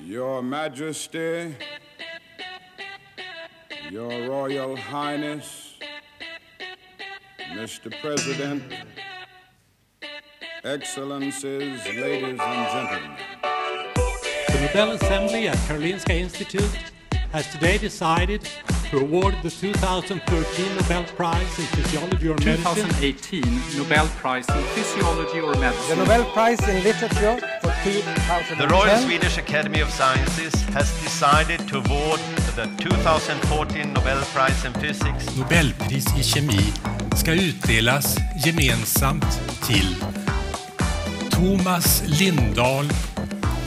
Your Majesty, Your Royal Highness, Mr. President, Excellencies, ladies and gentlemen. The Nobel Assembly at Karolinska Institute has today decided to award the 2013 Nobel Prize in Physiology or Medicine 2018 Nobel Prize in Physiology or Medicine. The Nobel Prize in Literature for 2010 The Royal Swedish Academy of Sciences has decided to award the 2014 Nobel Prize in Physics Nobelpris i kemi ska utdelas gemensamt till Thomas Lindahl,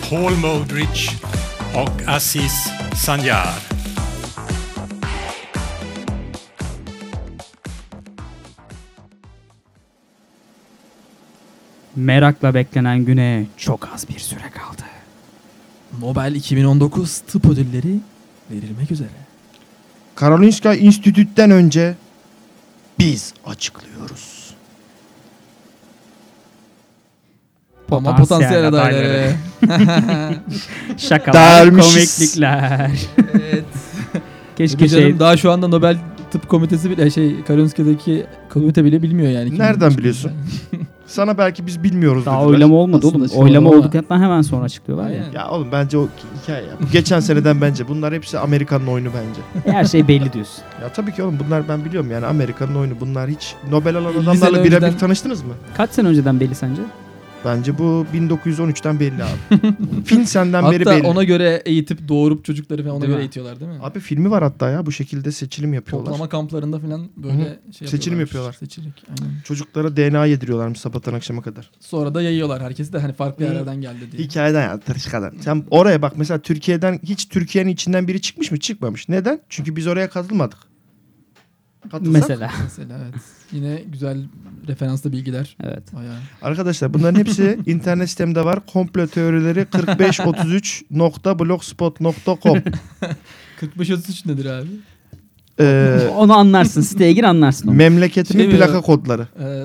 Paul Modrich och Aziz Sanjar. Merakla beklenen güne çok az bir süre kaldı. Nobel 2019 tıp ödülleri verilmek üzere. Karolinska İnstitüt'ten önce biz açıklıyoruz. Ama potansiyel adayları. Şakalar, Dermişiz. komiklikler. evet. Keşke canım, şey daha şu anda Nobel Tıp Komitesi bile şey Karolinska'daki komite bile bilmiyor yani. Nereden biliyorsun? Sana belki biz bilmiyoruz daha dediler. oylama olmadı Aslında oğlum. Oylama oldu ama- olduktan hemen sonra açıklıyorlar ya. Aynen. Ya oğlum bence o hikaye ya. Bu Geçen seneden bence. Bunlar hepsi Amerika'nın oyunu bence. Her şey belli diyorsun. Ya tabii ki oğlum bunlar ben biliyorum yani Amerika'nın oyunu. Bunlar hiç Nobel alan 50 adamlarla birebir önceden- tanıştınız mı? Kaç sene önceden belli sence? Bence bu 1913'ten belli abi. Film senden beri Hatta belli. ona göre eğitip doğurup çocukları falan ona Değil göre mi? eğitiyorlar değil mi? Abi filmi var hatta ya bu şekilde seçilim yapıyorlar. Toplama kamplarında falan böyle şey Seçilim yapıyorlar. Seçilik. Aynen. Çocuklara DNA yediriyorlarmış sabahtan akşama kadar. Sonra da yayıyorlar. Herkes de hani farklı Hı. yerlerden geldi diye. Hikayeden ya tırışkadan. Sen oraya bak mesela Türkiye'den hiç Türkiye'nin içinden biri çıkmış mı? Çıkmamış. Neden? Çünkü biz oraya katılmadık. Katılsak, Mesela. Mesela evet. Yine güzel referanslı bilgiler. Evet. Bayağı. Arkadaşlar bunların hepsi internet sitemde var. Komplo teorileri 4533.blogspot.com 45-33 nedir abi? ee, Onu anlarsın. Siteye gir anlarsın onu. memleketimin Şey mi? plaka kodları. Ee,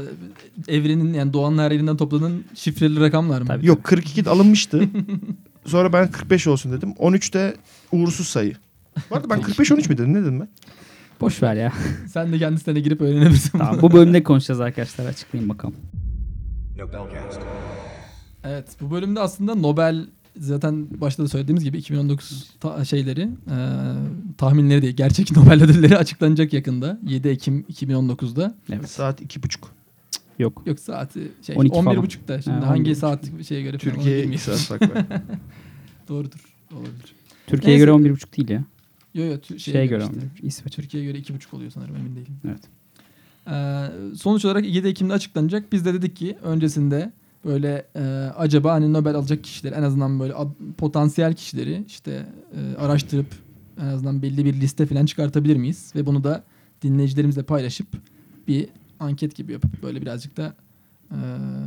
evrenin yani doğanın her yerinden topladığın şifreli rakamlar mı? Tabii. Yok 42 alınmıştı. Sonra ben 45 olsun dedim. 13 de uğursuz sayı. Vardı ben 45 13 mi dedim ne dedim ben? Boş ver ya. Sen de kendi sitene girip öğrenebilirsin. tamam, bu bölümde konuşacağız arkadaşlar. Açıklayayım bakalım. Evet bu bölümde aslında Nobel zaten başta da söylediğimiz gibi 2019 ta- şeyleri e, tahminleri değil gerçek Nobel ödülleri açıklanacak yakında 7 Ekim 2019'da. Evet. Saat 2.30. Yok. Yok saati şey 12 falan. 11.30'da şimdi Ha, hangi 11.30. saat şeye göre falan ona Türkiye'ye saat. Doğrudur. Olabilir. Türkiye'ye Neyse. göre 11.30 değil ya. Yo yo tü- şeye Şeye göre göre işte. 11.30. İsveç. Türkiye'ye göre 2.5 oluyor sanırım emin değilim. Evet. Ee, sonuç olarak 7 Ekim'de açıklanacak. Biz de dedik ki öncesinde böyle e, acaba hani Nobel alacak kişiler en azından böyle ad- potansiyel kişileri işte e, araştırıp en azından belli bir liste falan çıkartabilir miyiz? Ve bunu da dinleyicilerimizle paylaşıp bir anket gibi yapıp böyle birazcık da e,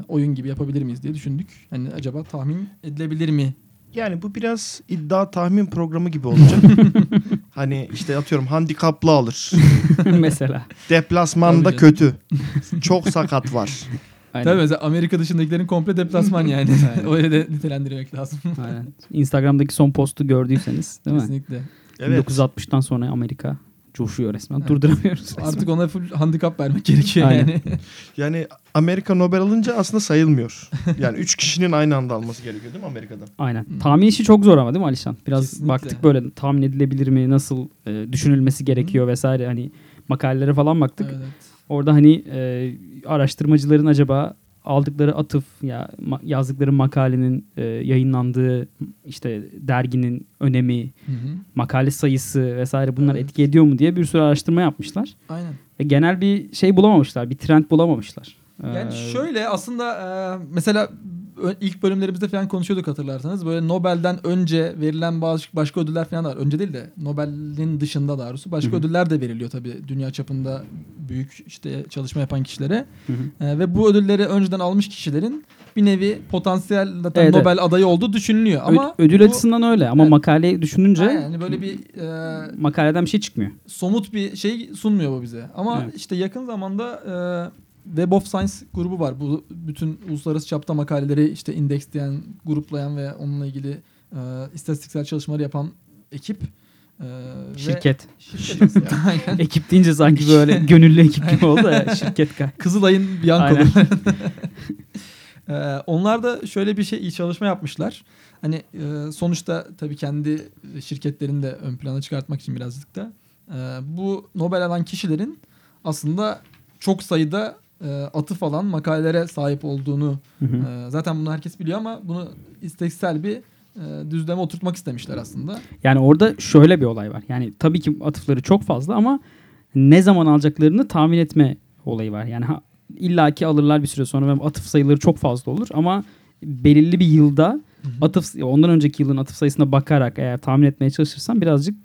oyun gibi yapabilir miyiz diye düşündük. Hani acaba tahmin edilebilir mi? Yani bu biraz iddia tahmin programı gibi olacak. hani işte atıyorum handikaplı alır. Mesela. Deplasmanda kötü. Çok sakat var. Aynen. Tabii mesela Amerika dışındakilerin komple deplasman yani. Aynen. Öyle de nitelendirmek lazım. Aynen. Instagram'daki son postu gördüyseniz değil mi? Kesinlikle. Evet. 1960'tan sonra Amerika coşuyor resmen. Durduramıyoruz. resmen. Artık ona full handikap vermek gerekiyor Aynen. yani. Yani Amerika Nobel alınca aslında sayılmıyor. Yani üç kişinin aynı anda alması gerekiyor değil mi Amerika'dan? Aynen. Tahmin işi çok zor ama değil mi Alişan? Biraz Kesinlikle. baktık böyle tahmin edilebilir mi, nasıl e, düşünülmesi gerekiyor vesaire. Hani makalelere falan baktık. Evet, evet. Orada hani e, araştırmacıların acaba aldıkları atıf ya yazdıkları makalenin e, yayınlandığı işte derginin önemi, Hı hı. makale sayısı vesaire bunlar Evet. etki ediyor mu diye bir sürü araştırma yapmışlar. Aynen. Ve genel bir şey bulamamışlar, bir trend bulamamışlar. Yani Ee, şöyle aslında e, mesela ilk bölümlerimizde falan konuşuyorduk hatırlarsanız. Böyle Nobel'den önce verilen bazı başka ödüller falan var. Önce değil de Nobel'in dışında daha doğrusu başka Hı hı. ödüller de veriliyor tabii dünya çapında büyük işte çalışma yapan kişilere. Hı hı. E, ve bu ödülleri önceden almış kişilerin bir nevi potansiyel zaten Evet, Nobel adayı olduğu düşünülüyor. Ö- Ama ödül bu- açısından öyle ama Evet. makaleyi düşününce yani böyle bir e, makaleden bir şey çıkmıyor. somut bir şey sunmuyor bu bize. Ama Evet. işte yakın zamanda e, Web of Science grubu var. Bu bütün uluslararası çapta makaleleri işte indeksleyen, gruplayan ve onunla ilgili e, istatistiksel çalışmaları yapan ekip. e, Şirket. Şirket. Aynen. Ekip deyince sanki böyle gönüllü ekip gibi oldu ya şirket. ka- Kızılay'ın Bianco. Aynen. Ee, onlar da şöyle bir şey iyi çalışma yapmışlar. Hani e, sonuçta tabii kendi şirketlerini de ön plana çıkartmak için birazcık da e, bu Nobel alan kişilerin aslında çok sayıda e, atıf alan makalelere sahip olduğunu Hı hı. e, zaten bunu herkes biliyor ama bunu istatistiksel bir e, düzleme oturtmak istemişler aslında. Yani orada şöyle bir olay var. Yani tabii ki atıfları çok fazla ama ne zaman alacaklarını tahmin etme olayı var. Yani ha, illaki alırlar bir süre sonra ve atıf sayıları çok fazla olur ama belirli bir yılda atıf ondan önceki yılın atıf sayısına bakarak eğer tahmin etmeye çalışırsan birazcık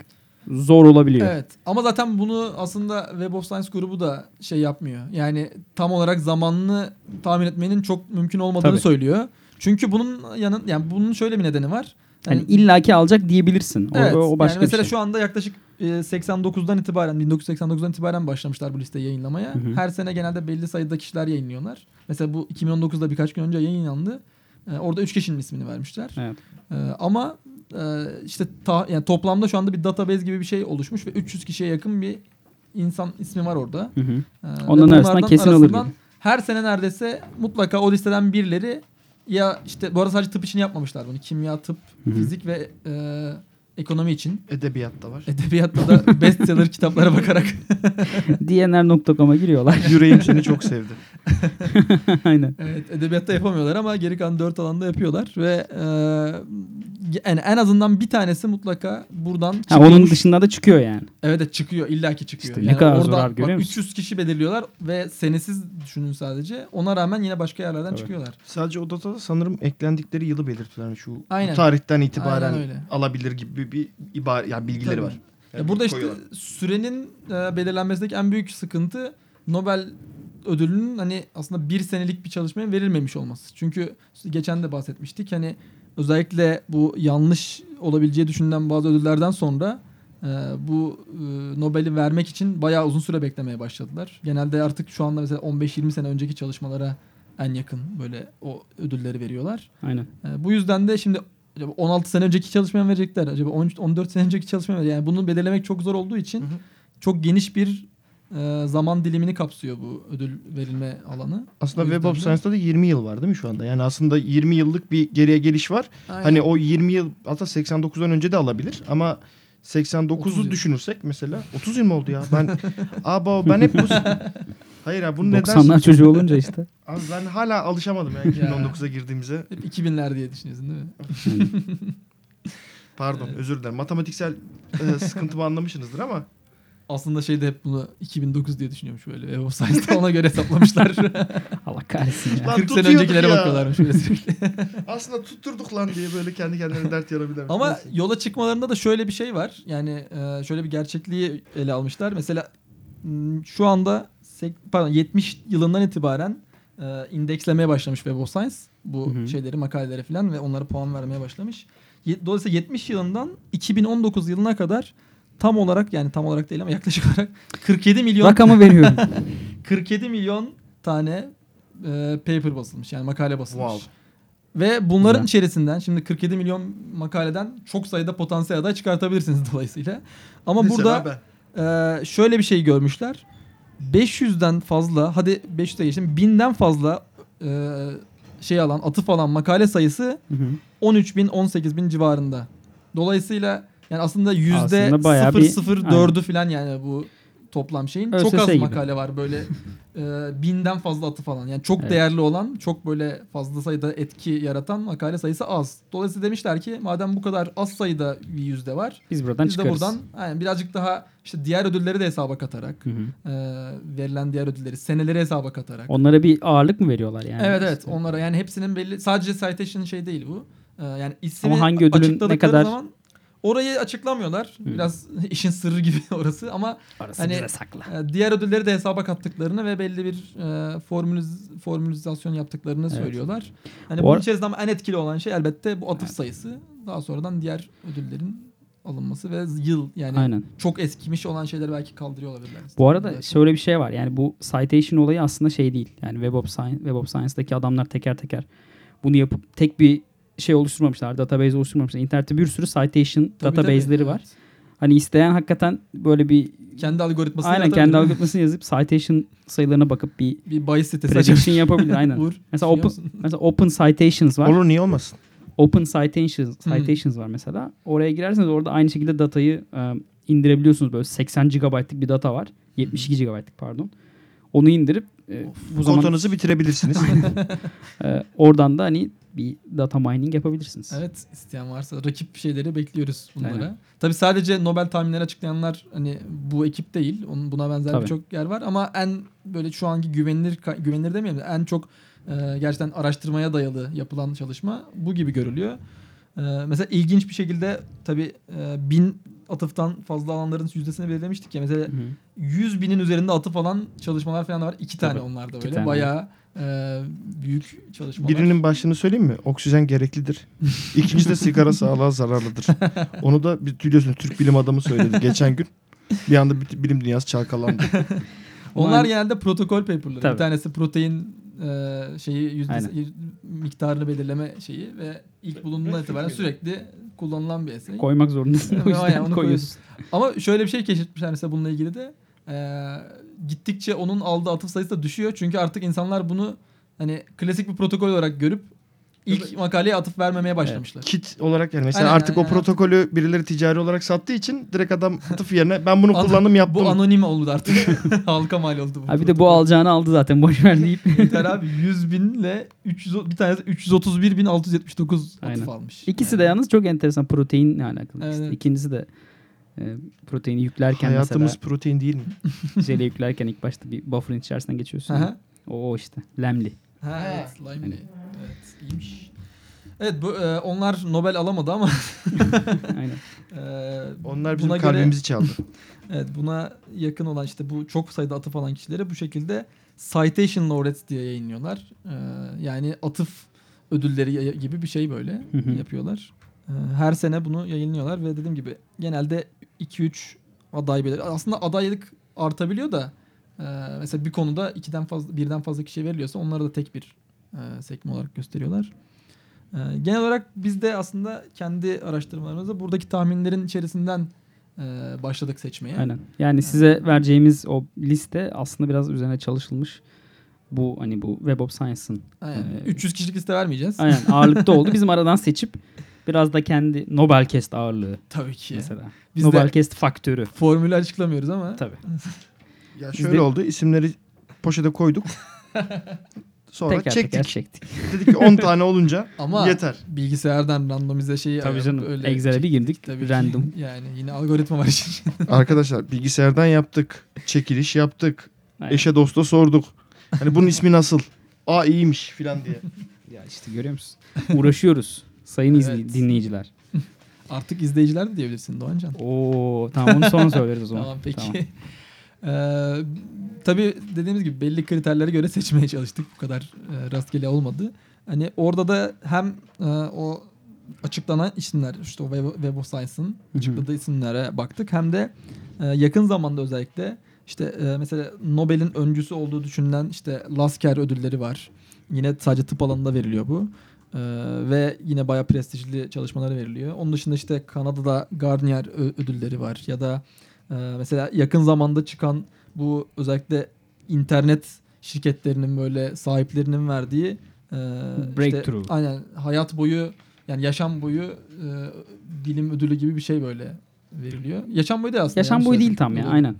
zor olabiliyor. Evet ama zaten bunu aslında Web of Science grubu da şey yapmıyor. Yani tam olarak zamanını tahmin etmenin çok mümkün olmadığını Tabii. söylüyor. Çünkü bunun yanın yani bunun şöyle bir nedeni var. Yani illaki alacak diyebilirsin. O, evet, o başka yani mesela bir şey. şu anda yaklaşık e, 89'dan itibaren 1989'dan itibaren başlamışlar bu listeyi yayınlamaya. Hı hı. Her sene genelde belli sayıda kişiler yayınlıyorlar. Mesela bu 2019'da birkaç gün önce yayınlandı. E, orada 3 kişinin ismini vermişler. Evet. E, ama e, işte ta- yani toplamda şu anda bir database gibi bir şey oluşmuş ve 300 kişiye yakın bir insan ismi var orada. Hı hı. Ee, Onların arasından kesin alır gibi. Her sene neredeyse mutlaka o listeden birileri ya işte bu arada sadece tıp için yapmamışlar bunu. Kimya, tıp, Hı hı. fizik ve e, ekonomi için. Edebiyat da var. Edebiyatta da bestseller kitaplara bakarak. DNR.com'a giriyorlar. Yüreğim seni çok sevdi. Aynen. evet, edebiyatta yapamıyorlar ama geri kalan dört alanda yapıyorlar ve e, yani en azından bir tanesi mutlaka buradan Ha, çıkıyormuş. onun dışında da çıkıyor yani. Evet evet çıkıyor illaki çıkıyor. İşte ne kadar zor oradan abi, görüyor bak, musun? 300 kişi belirliyorlar ve senesiz düşünün sadece. Ona rağmen yine başka yerlerden Tabii. çıkıyorlar. Sadece o datada sanırım eklendikleri yılı belirtiyorlar. Yani şu Aynen. bu tarihten itibaren Aynen öyle. alabilir gibi bir ibare yani bilgileri Tabii. var. Ya Yani burada işte koyuyorlar. sürenin e, belirlenmesindeki en büyük sıkıntı Nobel ödülünün hani aslında bir senelik bir çalışmaya verilmemiş olması. Çünkü geçen de bahsetmiştik hani özellikle bu yanlış olabileceği düşünülen bazı ödüllerden sonra e, bu e, Nobel'i vermek için bayağı uzun süre beklemeye başladılar. Genelde artık şu anda mesela 15-20 sene önceki çalışmalara en yakın böyle o ödülleri veriyorlar. Aynen. E, bu yüzden de şimdi acaba 16 sene önceki çalışmaya verecekler? Acaba 13 14 sene önceki çalışmaya verecekler? Yani bunu belirlemek çok zor olduğu için Hı hı. çok geniş bir e, zaman dilimini kapsıyor bu ödül verilme alanı. Aslında Web of Science'da da 20 yıl var değil mi şu anda? Yani aslında 20 yıllık bir geriye geliş var. Aynen. Hani o 20 yıl hatta 89'dan önce de alabilir ama 30 yıl. 89'u düşünürsek mesela 30 yıl mı oldu ya? Ben aba ben hep bu Hayır ya bunu neden 90'lar çocuğu olunca işte. Abi ben hala alışamadım ya 2019'a girdiğimize. Hep 2000'ler diye düşünüyorsun değil mi? Pardon özür dilerim. Matematiksel e, sıkıntımı anlamışsınızdır ama Aslında şeyde hep bunu 2009 diye düşünüyormuş böyle. Of Science'da ona göre hesaplamışlar. Allah kahretsin ya. Lan 40 sene öncekilere ya. bakıyorlarmış böyle sürekli. aslında tutturduk lan diye böyle kendi kendine dert yarabilir. Ama yola çıkmalarında da şöyle bir şey var. Yani e, şöyle bir gerçekliği ele almışlar. Mesela şu anda pardon 70 yılından itibaren e, indekslemeye başlamış Web of Science. Bu Hı hı. şeyleri, makaleleri falan ve onlara puan vermeye başlamış. Dolayısıyla 70 yılından 2019 yılına kadar tam olarak yani tam olarak değil ama yaklaşık olarak 47 milyon Rakamı veriyorum. 47 milyon tane e, paper basılmış yani makale basılmış. Wow. Ve bunların Güzel. içerisinden şimdi 47 milyon makaleden çok sayıda potansiyel aday çıkartabilirsiniz dolayısıyla. Ama Mesela burada e, şöyle bir şey görmüşler. 500'den fazla hadi 500'e geçtim 1000'den fazla e, şey alan atıf alan makale sayısı Hı hı. 13 bin 18 bin civarında. Dolayısıyla yani aslında yüzde Aslında bayağı bir- 0.04'ü falan yani bu toplam şeyin. ÖSS çok az gibi. makale var böyle e, binden fazla atı falan. Yani çok Evet. değerli olan, çok böyle fazla sayıda etki yaratan makale sayısı az. Dolayısıyla demişler ki madem bu kadar az sayıda bir yüzde var. Biz buradan Biz de çıkarız. buradan yani birazcık daha işte diğer ödülleri de hesaba katarak, Hı hı. e, verilen diğer ödülleri, seneleri hesaba katarak. Onlara bir ağırlık mı veriyorlar yani? evet evet İşte. onlara yani hepsinin belli sadece citation şey değil bu. Ee, yani ismi Ama hangi ödülün ne kadar- zaman orayı açıklamıyorlar. Biraz işin sırrı gibi orası ama Orası Hani- sakla. e, diğer ödülleri de hesaba kattıklarını ve belli bir e, formüliz, formülizasyon yaptıklarını Evet. söylüyorlar. Hani Bu bunun içerisinde ama en etkili olan şey elbette bu atıf sayısı. Daha sonradan diğer ödüllerin alınması ve yıl yani Aynen. çok eskimiş olan şeyleri belki kaldırıyor olabilirler. Bu arada Belki. şöyle bir şey var. Yani bu citation olayı aslında şey değil. Yani Web of Science, Web of Science'daki adamlar teker teker bunu yapıp tek bir şey oluşturmamışlar, database oluşturmamışlar. İnternette bir sürü citation Tabii, database'leri tabii, var. evet. Hani isteyen hakikaten böyle bir Kendi algoritmasını aynen kendi algoritmasını yazıp citation sayılarına bakıp bir bir bahis sitesi prediction yapabilir aynen. Uğur, Mesela open, mesela open citations var. Olur niye olmasın? Open citations, Hmm. citations var mesela. Oraya girerseniz orada aynı şekilde datayı e, indirebiliyorsunuz. Böyle 80 GB'lık bir data var. 72 GB'lık pardon. Onu indirip e, bu zaman Kotanızı bitirebilirsiniz. e, oradan da hani bir data mining yapabilirsiniz. Evet isteyen varsa rakip şeyleri bekliyoruz bunlara. Aynen. Tabii sadece Nobel tahminleri açıklayanlar hani bu ekip değil. Onun buna benzer birçok yer var ama en böyle şu anki güvenilir güvenilir demeyelim de en çok e, gerçekten araştırmaya dayalı yapılan çalışma bu gibi görülüyor. E, mesela ilginç bir şekilde tabii e, bin atıftan fazla alanların yüzdesini belirlemiştik ya. Mesela Hı hı. 100 binin üzerinde atıf alan çalışmalar falan da var. İki tane Tabii. onlarda böyle. tane. Bayağı e, büyük çalışmalar. Birinin başlığını söyleyeyim mi? Oksijen gereklidir. İkincisi de sigara sağlığa zararlıdır. Onu da bir- biliyorsunuz Türk bilim adamı söyledi geçen gün. Bir anda bilim dünyası çalkalandı. Onlar genelde protokol paper'ları. Tabii. Bir tanesi protein e, şeyi yüzde miktarını belirleme şeyi ve ilk bulunduğundan itibaren sürekli kullanılan bir essay. Koymak zorundasın. o yüzden onu koyuyorsun. Ama şöyle bir şey keşfetmişler mesela bununla ilgili de. E, gittikçe onun aldığı atıf sayısı da düşüyor. Çünkü artık insanlar bunu hani klasik bir protokol olarak görüp ilk makaleye atıf vermemeye başlamışlar. Kit olarak yani mesela Aynen, artık o aynen. protokolü birileri ticari olarak sattığı için direkt adam atıf yerine ben bunu An- kullandım yaptım. Bu anonim oldu artık. Halka mal oldu bu. Abi bir de bu protokol. alacağını aldı zaten boş ver deyip. Yeter abi 100 binle 300 o- bir tanesi 331 bin 679 atıf Aynen. almış. İkisi de Yani. yalnız çok enteresan proteinle alakalı. Evet, İşte evet. İkincisi de e, proteini yüklerken Hayatımız mesela protein değil mi? jeli yüklerken ilk başta bir buffer'ın içerisinden geçiyorsun. O, o işte. Lemli. Ha, evet, Limely. Hani- Evet, iyiymiş. Evet bu e, onlar Nobel alamadı ama Aynen. e, Onlar bizim buna göre- kalbimizi çaldı. evet buna yakın olan işte bu çok sayıda atıf alan kişileri bu şekilde citation laureates diye yayınlıyorlar. E, yani atıf ödülleri ya- gibi bir şey böyle Hı hı. yapıyorlar. E, her sene bunu yayınlıyorlar ve dediğim gibi genelde 2-3 aday belir. Aslında adaylık artabiliyor da e, mesela bir konuda ikiden fazla birden fazla kişiye veriliyorsa onlara da tek bir e, sekme olarak gösteriyorlar. E, genel olarak biz de aslında kendi araştırmalarımızda buradaki tahminlerin içerisinden e, başladık seçmeye. Aynen. Yani size vereceğimiz o liste aslında biraz üzerine çalışılmış. Bu hani bu Web of Science'ın Aynen. Ee, 300 kişilik liste vermeyeceğiz. aynen ağırlıkta oldu. Bizim aradan seçip biraz da kendi Nobelcast ağırlığı Tabii ki. mesela. Biz Nobelcast faktörü. formülü açıklamıyoruz ama Tabii. Ya şöyle de- oldu isimleri poşete koyduk. Sonra teker çektik. teker çektik. Dedik ki 10 tane olunca ama yeter. bilgisayardan randomize şeyi Tabii canım. öyle Excel'e bir girdik. tabii. Random. Yani yine algoritma var için. Arkadaşlar bilgisayardan yaptık. Çekiliş yaptık. Aynen. Eşe dosta sorduk. Hani bunun ismi nasıl? Aa iyiymiş filan diye. Ya işte görüyor musun? Uğraşıyoruz. Sayın izli- Evet. dinleyiciler. Artık izleyiciler de diyebilirsin Doğancan. Oo tamam onu sonra söyleriz o zaman. Tamam peki. Tamam. Ee, tabii dediğimiz gibi belli kriterlere göre seçmeye çalıştık. Bu kadar e, rastgele olmadı. Hani orada da hem e, o açıklanan isimler işte o Web, Web of Science'ın açıkladığı isimlere baktık. Hem de e, yakın zamanda özellikle işte e, mesela Nobel'in öncüsü olduğu düşünülen işte Lasker ödülleri var. Yine sadece tıp alanında veriliyor bu. Ee, ve yine bayağı prestijli çalışmaları veriliyor. Onun dışında işte Kanada'da Garnier ödülleri var ya da e, mesela yakın zamanda çıkan bu özellikle internet şirketlerinin böyle sahiplerinin verdiği e, işte Breakthrough. aynen hayat boyu yani yaşam boyu e, bilim ödülü gibi bir şey böyle veriliyor. Yaşam boyu da aslında. Yaşam boyu değil tam ya aynen.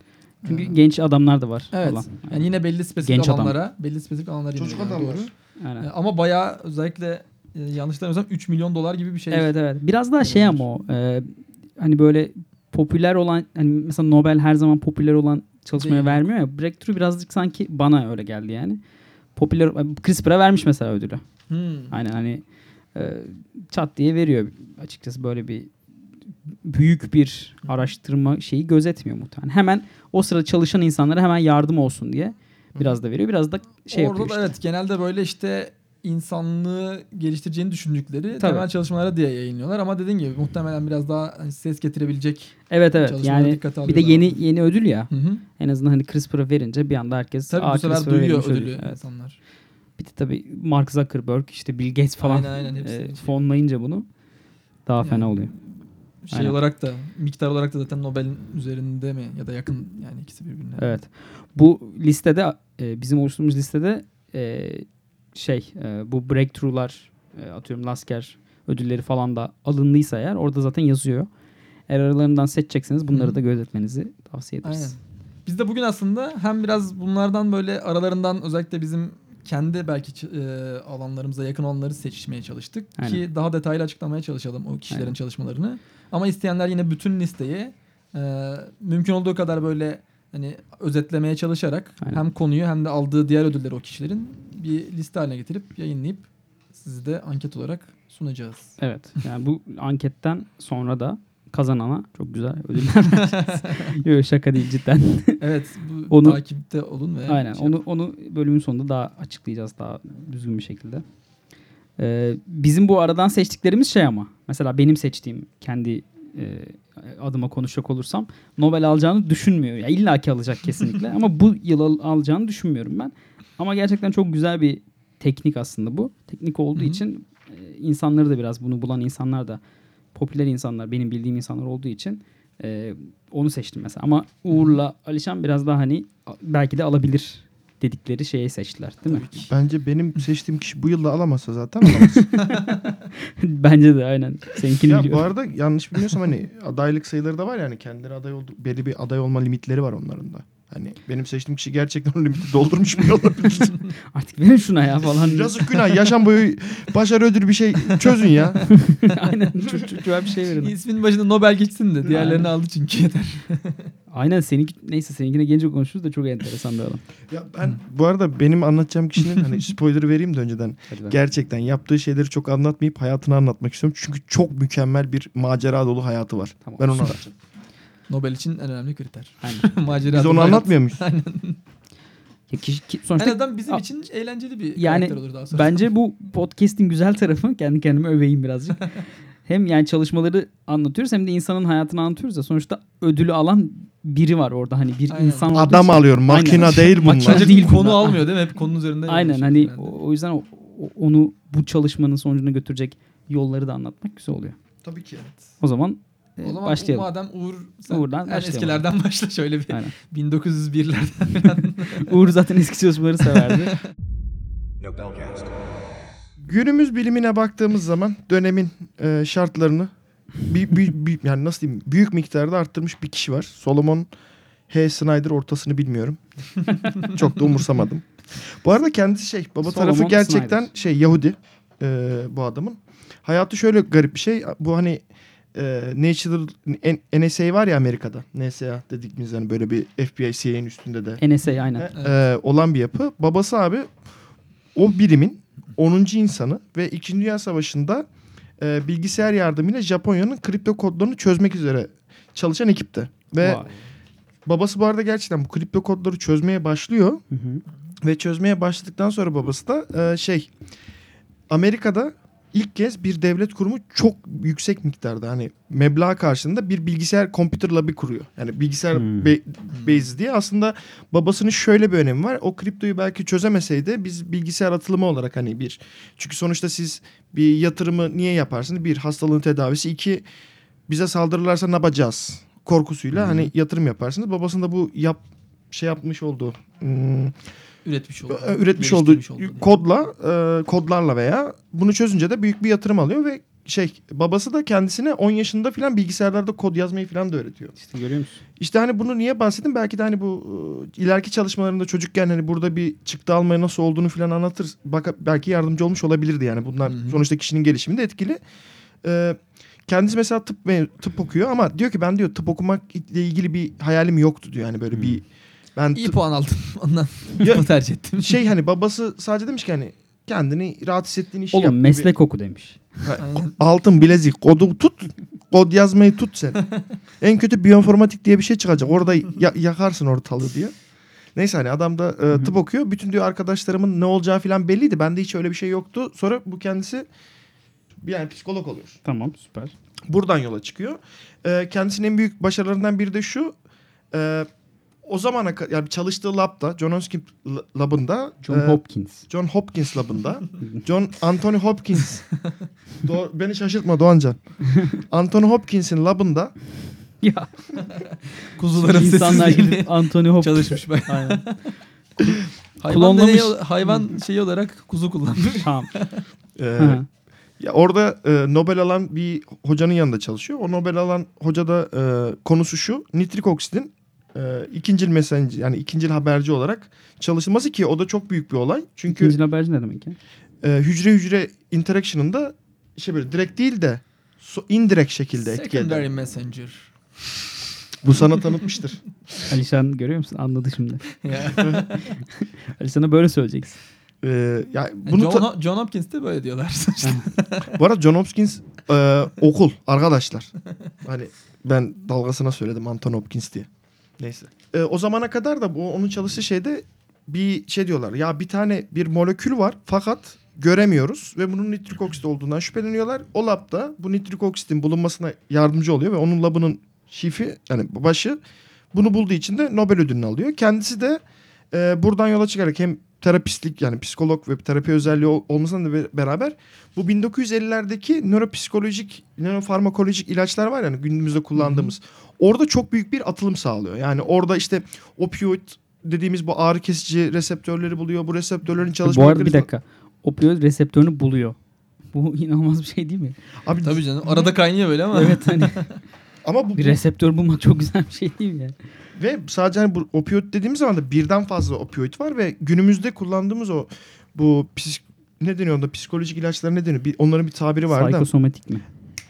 Çünkü Ee, genç adamlar da var Evet. falan. Yani yine belli spesifik Genç adam. alanlara, belli spesifik alanlara Çocuk adamlar. Doğru. Aynen. E, Ama bayağı özellikle e, yanlış hatırlamıyorsam 3 milyon dolar gibi bir şey. Evet evet. Biraz daha şey ama o e, hani böyle popüler olan hani mesela Nobel her zaman popüler olan çalışmaya Değil. vermiyor ya. Breakthrough birazcık sanki bana öyle geldi yani. Popüler CRISPR'a vermiş mesela ödülü. Hmm. Aynen hani e, çat diye veriyor açıkçası böyle bir büyük bir araştırma şeyi gözetmiyor muhtemelen. Hemen o sırada çalışan insanlara hemen yardım olsun diye biraz da veriyor. Biraz da şey Orada yapıyor da işte. evet genelde böyle işte insanlığı geliştireceğini düşündükleri Tabii. temel çalışmalara diye yayınlıyorlar ama dediğin gibi muhtemelen biraz daha hani ses getirebilecek. Evet evet. Yani bir de yeni yeni ödül ya. Hı hı. En azından hani CRISPR'a verince bir anda herkes Tabii "Aa, bu sefer duyuyor ödülü Evet. insanlar. Bir de tabii Mark Zuckerberg işte Bill Gates falan Aynen, aynen, e, şey. fonlayınca bunu daha Yani. fena oluyor. Şey Aynen. olarak da miktar olarak da zaten Nobel'in üzerinde mi ya da yakın yani ikisi birbirine. Evet. Bu listede e, bizim oluşturduğumuz listede e, şey e, bu breakthrough'lar e, atıyorum Lasker ödülleri falan da alındıysa eğer orada zaten yazıyor. Eğer aralarından seçecekseniz bunları Hı. da gözetmenizi tavsiye ederiz. Aynen. Biz de bugün aslında hem biraz bunlardan böyle aralarından özellikle bizim kendi belki e, alanlarımıza yakın olanları seçmeye çalıştık Aynen. ki daha detaylı açıklamaya çalışalım o kişilerin Aynen. çalışmalarını. Ama isteyenler yine bütün listeyi e, mümkün olduğu kadar böyle hani özetlemeye çalışarak Aynen. hem konuyu hem de aldığı diğer ödülleri o kişilerin bir liste haline getirip yayınlayıp sizi de anket olarak sunacağız. Evet. Yani bu anketten sonra da kazanana çok güzel ödüller. Yok şaka değil cidden. evet bu Onu- takipte olun ve Aynen. şey Onu onu bölümün sonunda daha açıklayacağız daha düzgün bir şekilde. Ee, bizim bu aradan seçtiklerimiz şey ama mesela benim seçtiğim kendi e, adıma konuşacak olursam Nobel alacağını düşünmüyor. Ya illa ki alacak kesinlikle ama bu yıl al- alacağını düşünmüyorum ben. Ama gerçekten çok güzel bir teknik aslında bu. Teknik olduğu Hı hı. için e, insanları da biraz bunu bulan insanlar da popüler insanlar, benim bildiğim insanlar olduğu için e, onu seçtim mesela. Ama Uğur'la Alişan biraz daha hani belki de alabilir dedikleri şeyi seçtiler değil mi? Bence benim seçtiğim kişi bu yılda alamazsa zaten alamaz. Bence de aynen. Seninkini ya bu biliyorum. arada yanlış bilmiyorsam hani adaylık sayıları da var yani kendileri aday oldu. Belli bir aday olma limitleri var onların da. Hani benim seçtiğim kişi gerçekten o limiti doldurmuş mu olabilir? Artık verin şuna ya falan. Yazık günah yaşam boyu başarı ödülü bir şey çözün ya. aynen. Çok, çok güzel bir şey verin. İsmin başında Nobel geçsin de diğerlerini aldı çünkü yeter. Aynen seninki neyse seninkine gelince konuşuruz da çok enteresan bir adam. ya ben bu arada benim anlatacağım kişinin hani spoiler vereyim de önceden. Gerçekten yaptığı şeyleri çok anlatmayıp hayatını anlatmak istiyorum. Çünkü çok mükemmel bir macera dolu hayatı var. Tamam, ben onu anlatacağım. Nobel için en önemli kriter. Aynen. Macera Biz onu anlatmıyor muyuz? Ya kişi- ki- En sonuçta azından bizim A- için eğlenceli bir Yani olur daha sonra. bence bu podcast'in güzel tarafı kendi kendime öveyim birazcık. hem yani çalışmaları anlatıyoruz hem de insanın hayatını anlatıyoruz da sonuçta ödülü alan biri var orada hani bir Aynen. insan Adam için- alıyor. Makina Aynen. değil bunlar. Makina Sadece değil konu bunlar. almıyor değil mi? Hep konunun üzerinde. Aynen hani o, o yüzden o- onu bu çalışmanın sonucuna götürecek yolları da anlatmak güzel oluyor. Tabii ki. O zaman, e, o zaman başlayalım. madem Uğur sen Uğur'dan en başlayalım. eskilerden başla şöyle bir Aynen. 1901'lerden falan. Uğur zaten eski çalışmaları severdi. Günümüz bilimine baktığımız zaman dönemin e, şartlarını bir, bir, bir- yani nasıl diyeyim büyük miktarda arttırmış bir kişi var. Solomon H. Snyder ortasını bilmiyorum. Çok da umursamadım. Bu arada kendisi şey baba Solomon tarafı gerçekten Snyder. şey Yahudi e, bu adamın. Hayatı şöyle garip bir şey. Bu hani e, National N- NSA var ya Amerika'da. NSA dedikimiz hani böyle bir FBI CIA'nin üstünde de NSA aynen. e, e, olan bir yapı. Babası abi o birimin 10. insanı ve 2. Dünya Savaşı'nda e, bilgisayar yardımıyla Japonya'nın kripto kodlarını çözmek üzere çalışan ekipte. Ve Vay. babası bu arada gerçekten bu kripto kodları çözmeye başlıyor. Hı hı. Ve çözmeye başladıktan sonra babası da e, şey Amerika'da ilk kez bir devlet kurumu çok yüksek miktarda hani meblağ karşılığında bir bilgisayar computer lab'i kuruyor. Yani bilgisayar Hmm. be- base diye aslında babasının şöyle bir önemi var. O kriptoyu belki çözemeseydi biz bilgisayar atılımı olarak hani bir çünkü sonuçta siz bir yatırımı niye yaparsınız? Bir hastalığın tedavisi, iki bize saldırırlarsa ne yapacağız? Korkusuyla hani yatırım yaparsınız. Babasının da bu yap şey yapmış olduğu hmm, üretmiş oldu. Üretmiş olduğu kodla e, kodlarla veya bunu çözünce de büyük bir yatırım alıyor ve şey babası da kendisine 10 yaşında falan bilgisayarlarda kod yazmayı falan da öğretiyor. İşte görüyor musun? İşte hani bunu niye bahsettim? Belki de hani bu e, ileriki çalışmalarında çocukken hani burada bir çıktı almaya nasıl olduğunu falan anlatır. Bak, belki yardımcı olmuş olabilirdi yani. Bunlar Hı hı. sonuçta kişinin gelişiminde etkili. E, kendisi mesela tıp tıp okuyor ama diyor ki ben diyor tıp okumak ile ilgili bir hayalim yoktu diyor. Yani böyle bir ben İyi puan aldım ondan. Ya- tercih ettim. şey hani babası sadece demiş ki hani kendini rahat hissettiğin işi yap. Oğlum meslek oku demiş. Aynen. Altın bilezik kodu tut. Kod yazmayı tut sen. en kötü biyoinformatik diye bir şey çıkacak. Orada ya- yakarsın ortalığı diyor. Neyse hani adam da e, tıp okuyor. Bütün diyor arkadaşlarımın ne olacağı falan belliydi. Bende hiç öyle bir şey yoktu. Sonra bu kendisi bir yani psikolog oluyor. Tamam süper. Buradan yola çıkıyor. E, kendisinin en büyük başarılarından biri de şu. E, o zamana ka- yani çalıştığı labda John Hopkins labında John e, Hopkins. John Hopkins labında John Anthony Hopkins Do- beni şaşırtma Doğancan. Anthony Hopkins'in labında ya Kuzuların insanlar sessizliğini Anthony Hopkins. çalışmış ben. Aynen. Hayvan, Klonlamış. deneyi, hayvan şeyi olarak kuzu kullanmış. Tamam. e, Hı. ya orada e, Nobel alan bir hocanın yanında çalışıyor. O Nobel alan hoca da e, konusu şu. Nitrik oksidin e, ikincil mesajcı yani ikincil haberci olarak çalışılması ki o da çok büyük bir olay. Çünkü İkinci haberci ne demek ya? e, hücre hücre interaction'ında şey böyle direkt değil de so- indirekt şekilde etki Secondary eder. messenger. Bu sana tanıtmıştır. Alişan görüyor musun? Anladı şimdi. Alişan'a böyle söyleyeceksin. E, ya bunu John, ta- John Hopkins de böyle diyorlar. bu arada John Hopkins e, okul arkadaşlar. Hani ben dalgasına söyledim Anton Hopkins diye. Neyse. E, o zamana kadar da bu onun çalıştığı şeyde bir şey diyorlar. Ya bir tane bir molekül var fakat göremiyoruz ve bunun nitrik oksit olduğundan şüpheleniyorlar. O labda bu nitrik oksitin bulunmasına yardımcı oluyor ve onun labının şifi yani başı bunu bulduğu için de Nobel ödülünü alıyor. Kendisi de e, buradan yola çıkarak hem terapistlik yani psikolog ve terapi özelliği ol- olmasına da be- beraber bu 1950'lerdeki nöropsikolojik, nörofarmakolojik ilaçlar var yani günümüzde kullandığımız. Orada çok büyük bir atılım sağlıyor. Yani orada işte opioid dediğimiz bu ağrı kesici reseptörleri buluyor. Bu reseptörlerin çalışma Bu arada bir dakika. Opioid reseptörünü buluyor. Bu inanılmaz bir şey değil mi? Abi, Tabii canım. Arada kaynıyor böyle ama. Evet hani ama bu, bir reseptör bulmak çok güzel bir şey değil mi? Yani? Ve sadece hani bu opioid dediğimiz zaman da birden fazla opioid var ve günümüzde kullandığımız o bu psik ne deniyor onda psikolojik ilaçlar ne deniyor? Bir, onların bir tabiri var da Psikosomatik mi?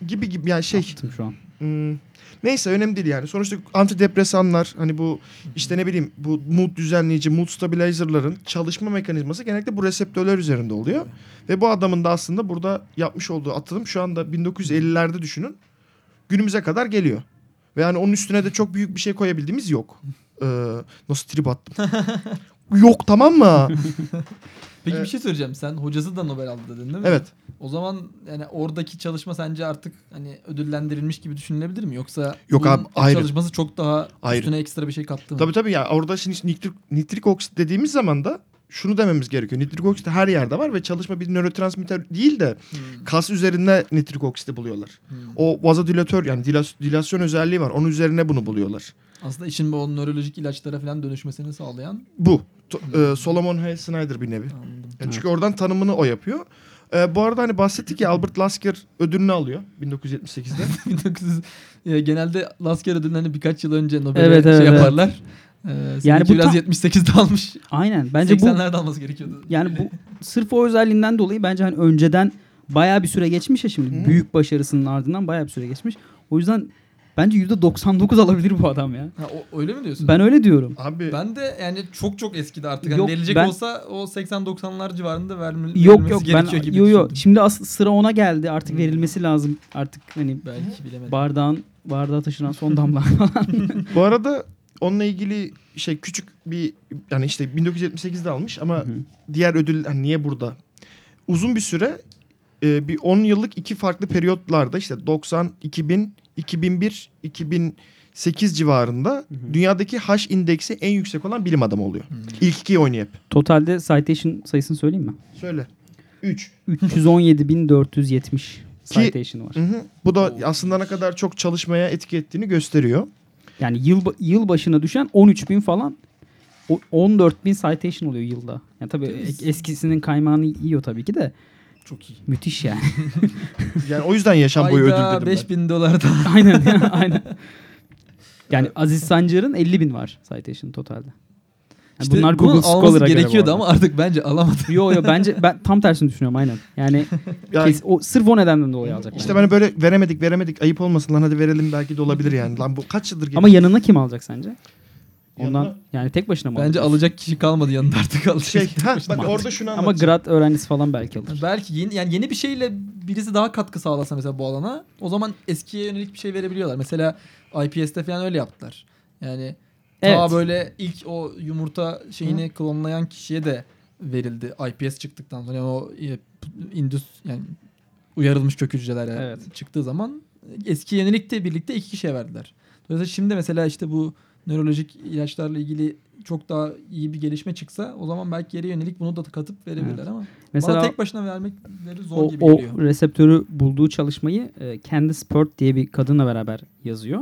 gibi gibi yani şey Yaptım şu an. Hmm, Neyse önemli değil yani. Sonuçta antidepresanlar hani bu işte ne bileyim bu mood düzenleyici, mood stabilizer'ların çalışma mekanizması genellikle bu reseptörler üzerinde oluyor. Ve bu adamın da aslında burada yapmış olduğu atılım şu anda 1950'lerde düşünün günümüze kadar geliyor. Ve yani onun üstüne de çok büyük bir şey koyabildiğimiz yok. Ee, nasıl trip attım? yok tamam mı? Peki bir Evet. şey söyleyeceğim. Sen hocası da Nobel aldı dedin değil mi? evet. O zaman yani oradaki çalışma sence artık hani ödüllendirilmiş gibi düşünülebilir mi? Yoksa Yok abi, ayrı. çalışması çok daha Ayrı. üstüne ekstra bir şey kattı mı? Tabii tabii ya orada şimdi nitrik, nitrik oksit dediğimiz zaman da şunu dememiz gerekiyor. Nitrik oksit her yerde var ve çalışma bir nörotransmitter değil de Hmm. kas üzerinde nitrik oksiti buluyorlar. Hmm. O vazodilatör yani dilas- dilasyon özelliği var. Onun üzerine bunu buluyorlar. Aslında işin bu nörolojik ilaçlara falan dönüşmesini sağlayan Bu. To- e, Solomon H. Snyder bir nevi. anladım. Yani çünkü oradan tanımını o yapıyor. E, bu arada hani bahsettik ya Albert Lasker ödülünü alıyor 1978'de. 1900 ya genelde Lasker ödüllerini birkaç yıl önce Nobel'e Evet, şey evet, evet. Ee, Yani bu biraz tam- 78'de almış. Aynen. Bence bu 80'lerde alması gerekiyordu. yani bu sırf o özelliğinden dolayı bence hani önceden bayağı bir süre geçmiş ya şimdi. Hı. Büyük başarısının ardından bayağı bir süre geçmiş. O yüzden bence %99 alabilir bu adam ya. Ha, o, öyle mi diyorsun? Ben öyle diyorum. Abi Ben de yani çok çok eskidi artık. Hani Yok, verilecek ben- olsa o 80-90'lar civarında vermeli, Yok verilmesi yok ben gerekiyor gibi yo yo düşündüm. şimdi as- sıra ona geldi. Artık Hmm. verilmesi lazım. Artık hani Belki bilemedim. bardağın bardağa taşıran son damla falan. bu arada onunla ilgili şey küçük bir yani işte 1978'de almış ama Hı hı. diğer ödül hani niye burada? Uzun bir süre e, bir 10 yıllık iki farklı periyotlarda işte 90, 2000, 2001, 2008 civarında dünyadaki H indeksi en yüksek olan bilim adamı oluyor. Hmm. İlk ikiyi oynuyor hep. Totalde citation sayısını söyleyeyim mi? Söyle. 3. 317.470 citation var. Hı hı. Bu da aslında ne kadar çok çalışmaya etki ettiğini gösteriyor. Yani yıl yıl başına düşen 13.000 falan o- 14.000 citation oluyor yılda. Yani tabii eskisinin kaymağını yiyor tabii ki de Çok iyi. müthiş yani. Yani o yüzden yaşam boyu ödül dedim ben. 5000 dolar da. aynen ya, aynen. Yani Aziz Sancar'ın 50.000 var citation totalde. Yani İşte bunlar Google Scholar'a gerekiyordu ama artık bence alamadı. Yo yo bence ben tam tersini düşünüyorum aynen. Yani Yani kes- o, sırf o nedenden dolayı alacak. işte bence. ben böyle veremedik veremedik ayıp olmasın lan hadi verelim belki de olabilir yani. Lan bu kaç yıldır Ama yanına kim alacak sence? Ondan Yanına- yani tek başına mı Bence alacak? alacak kişi kalmadı yanında artık alacak. şey ha, bak alacak. orada şunu Ama anlatacağım. grad öğrencisi falan belki alır. Belki yeni, yani yeni bir şeyle birisi daha katkı sağlasa mesela bu alana o zaman eskiye yönelik bir şey verebiliyorlar. Mesela IPS'te falan öyle yaptılar. Yani Evet. böyle ilk o yumurta şeyini klonlayan kişiye de verildi. IPS çıktıktan sonra yani o e, indüs yani uyarılmış kök hücreler Evet. çıktığı zaman eski yenilikle birlikte iki kişiye verdiler. Dolayısıyla şimdi mesela işte bu nörolojik ilaçlarla ilgili çok daha iyi bir gelişme çıksa o zaman belki geri yönelik bunu da katıp verebilirler Evet. ama Mesela bana tek başına vermekleri zor o, gibi o geliyor. reseptörü bulduğu çalışmayı e, Candice Pert diye bir kadınla beraber yazıyor.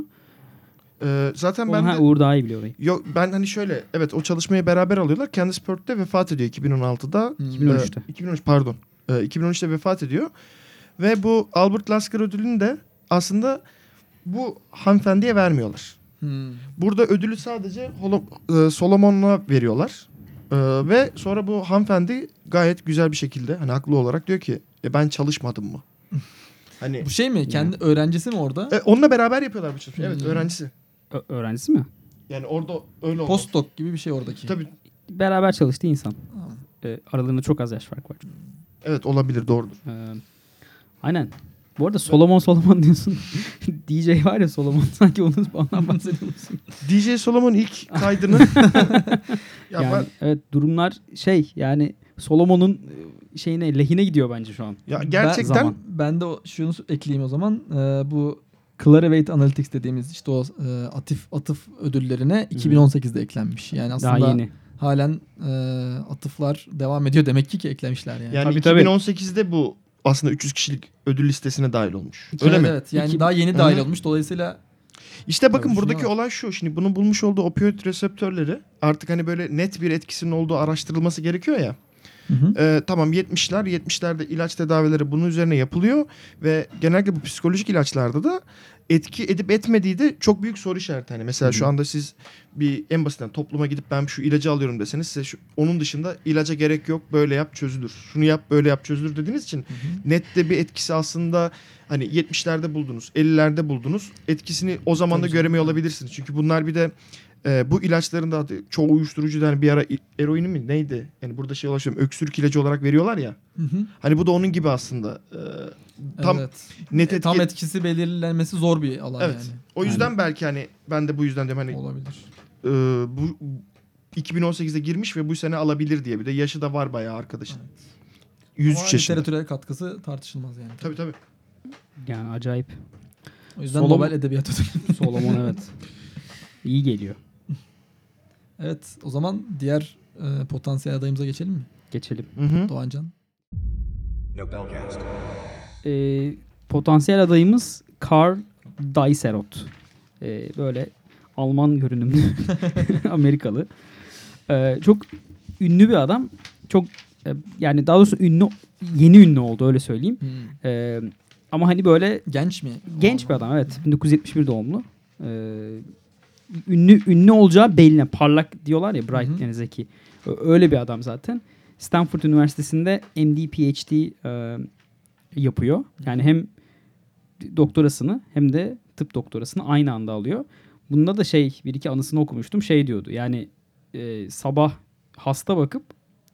Ee, zaten Onu ben ha, de, Uğur daha iyi biliyor orayı. yok ben hani şöyle evet o çalışmayı beraber alıyorlar. Candice Pert de vefat ediyor 2016'da. Hmm. 2013'te. Ee, 2013 pardon. Ee, 2013'te vefat ediyor. Ve bu Albert Lasker ödülünü de aslında bu hanımefendiye vermiyorlar. Hmm. Burada ödülü sadece Holo- e, Solomon'la veriyorlar. Ee, ve sonra bu hanımefendi gayet güzel bir şekilde hani haklı olarak diyor ki e, ben çalışmadım mı? Hani Bu şey mi? Kendi öğrencisi mi orada? e, onunla beraber yapıyorlar bu çalışmayı. Evet Hmm. öğrencisi. Öğrencisi mi? Yani orada öyle oldu. Postdoc gibi bir şey oradaki. Tabii Beraber çalıştığı insan. E, aralarında çok az yaş fark var. evet olabilir doğrudur. E, aynen. Bu arada Solomon Solomon diyorsun. DJ var ya Solomon sanki onun ondan bahsediyor musun? DJ Solomon ilk kaydını ya yani ben evet durumlar şey yani Solomon'un e, şeyine lehine gidiyor bence şu an. ya Ben- gerçekten zaman. Ben de şunu ekleyeyim o zaman. Ee, bu Clarivate Analytics dediğimiz işte o e, atif atıf ödüllerine 2018'de eklenmiş. Yani aslında Daha yeni. halen e, atıflar devam ediyor demek ki ki eklemişler yani. yani Tabii, tabii. 2018'de bu aslında 300 kişilik ödül listesine dahil olmuş. Öyle evet, mi? Evet. Yani İki- daha yeni dahil Hı. olmuş. Dolayısıyla İşte bakın Tabii, buradaki şuna bak. olay şu. Şimdi bunun bulmuş olduğu opioid reseptörleri artık hani böyle net bir etkisinin olduğu araştırılması gerekiyor ya. Hı hı. Ee, tamam 70'ler 70'lerde ilaç tedavileri bunun üzerine yapılıyor ve genellikle bu psikolojik ilaçlarda da etki edip etmediği de çok büyük soru işareti. Hani mesela şu anda siz bir en basitinden topluma gidip ben şu ilacı alıyorum deseniz size şu, onun dışında ilaca gerek yok böyle yap çözülür. Şunu yap böyle yap çözülür dediğiniz için nette bir etkisi aslında hani 70'lerde buldunuz 50'lerde buldunuz etkisini o zaman da göremiyor olabilirsiniz. Çünkü bunlar bir de e, bu ilaçların da adı çoğu uyuşturucu da hani bir ara i- eroini mi neydi? Yani burada şey ulaşıyorum öksürük ilacı olarak veriyorlar ya. Hı hı. Hani bu da onun gibi aslında. E, tam evet. net E, etki. tam etkisi belirlenmesi zor bir alan Evet. yani. O yüzden belki hani ben de bu yüzden diyorum hani Olabilir. e, bu 2018'de girmiş ve bu sene alabilir diye bir de yaşı da var bayağı arkadaşın. 103 Ama yaşında. literatüre katkısı tartışılmaz yani. Tabii tabii. Yani acayip. O yüzden Solomon- Nobel Edebiyat Ödülü. Solomon evet. İyi geliyor. Evet o zaman diğer e, potansiyel adayımıza geçelim mi? Geçelim. Hı hı. Doğancan. Ee, potansiyel adayımız Karl Daiserot. Ee, böyle Alman görünümlü Amerikalı. Ee, çok ünlü bir adam. Çok e, yani daha doğrusu ünlü yeni ünlü oldu öyle söyleyeyim. Hmm. Ee, ama hani böyle Genç mi? genç bir adam evet 1971 doğumlu. Ee, ünlü ünlü olacağı belli. Parlak diyorlar ya bright. Ö- Öyle bir adam zaten. Stanford Üniversitesi'nde MD PhD e, yapıyor. Yani hem doktorasını hem de tıp doktorasını aynı anda alıyor. Bunda da şey bir iki anısını okumuştum. Şey diyordu. Yani e, sabah hasta bakıp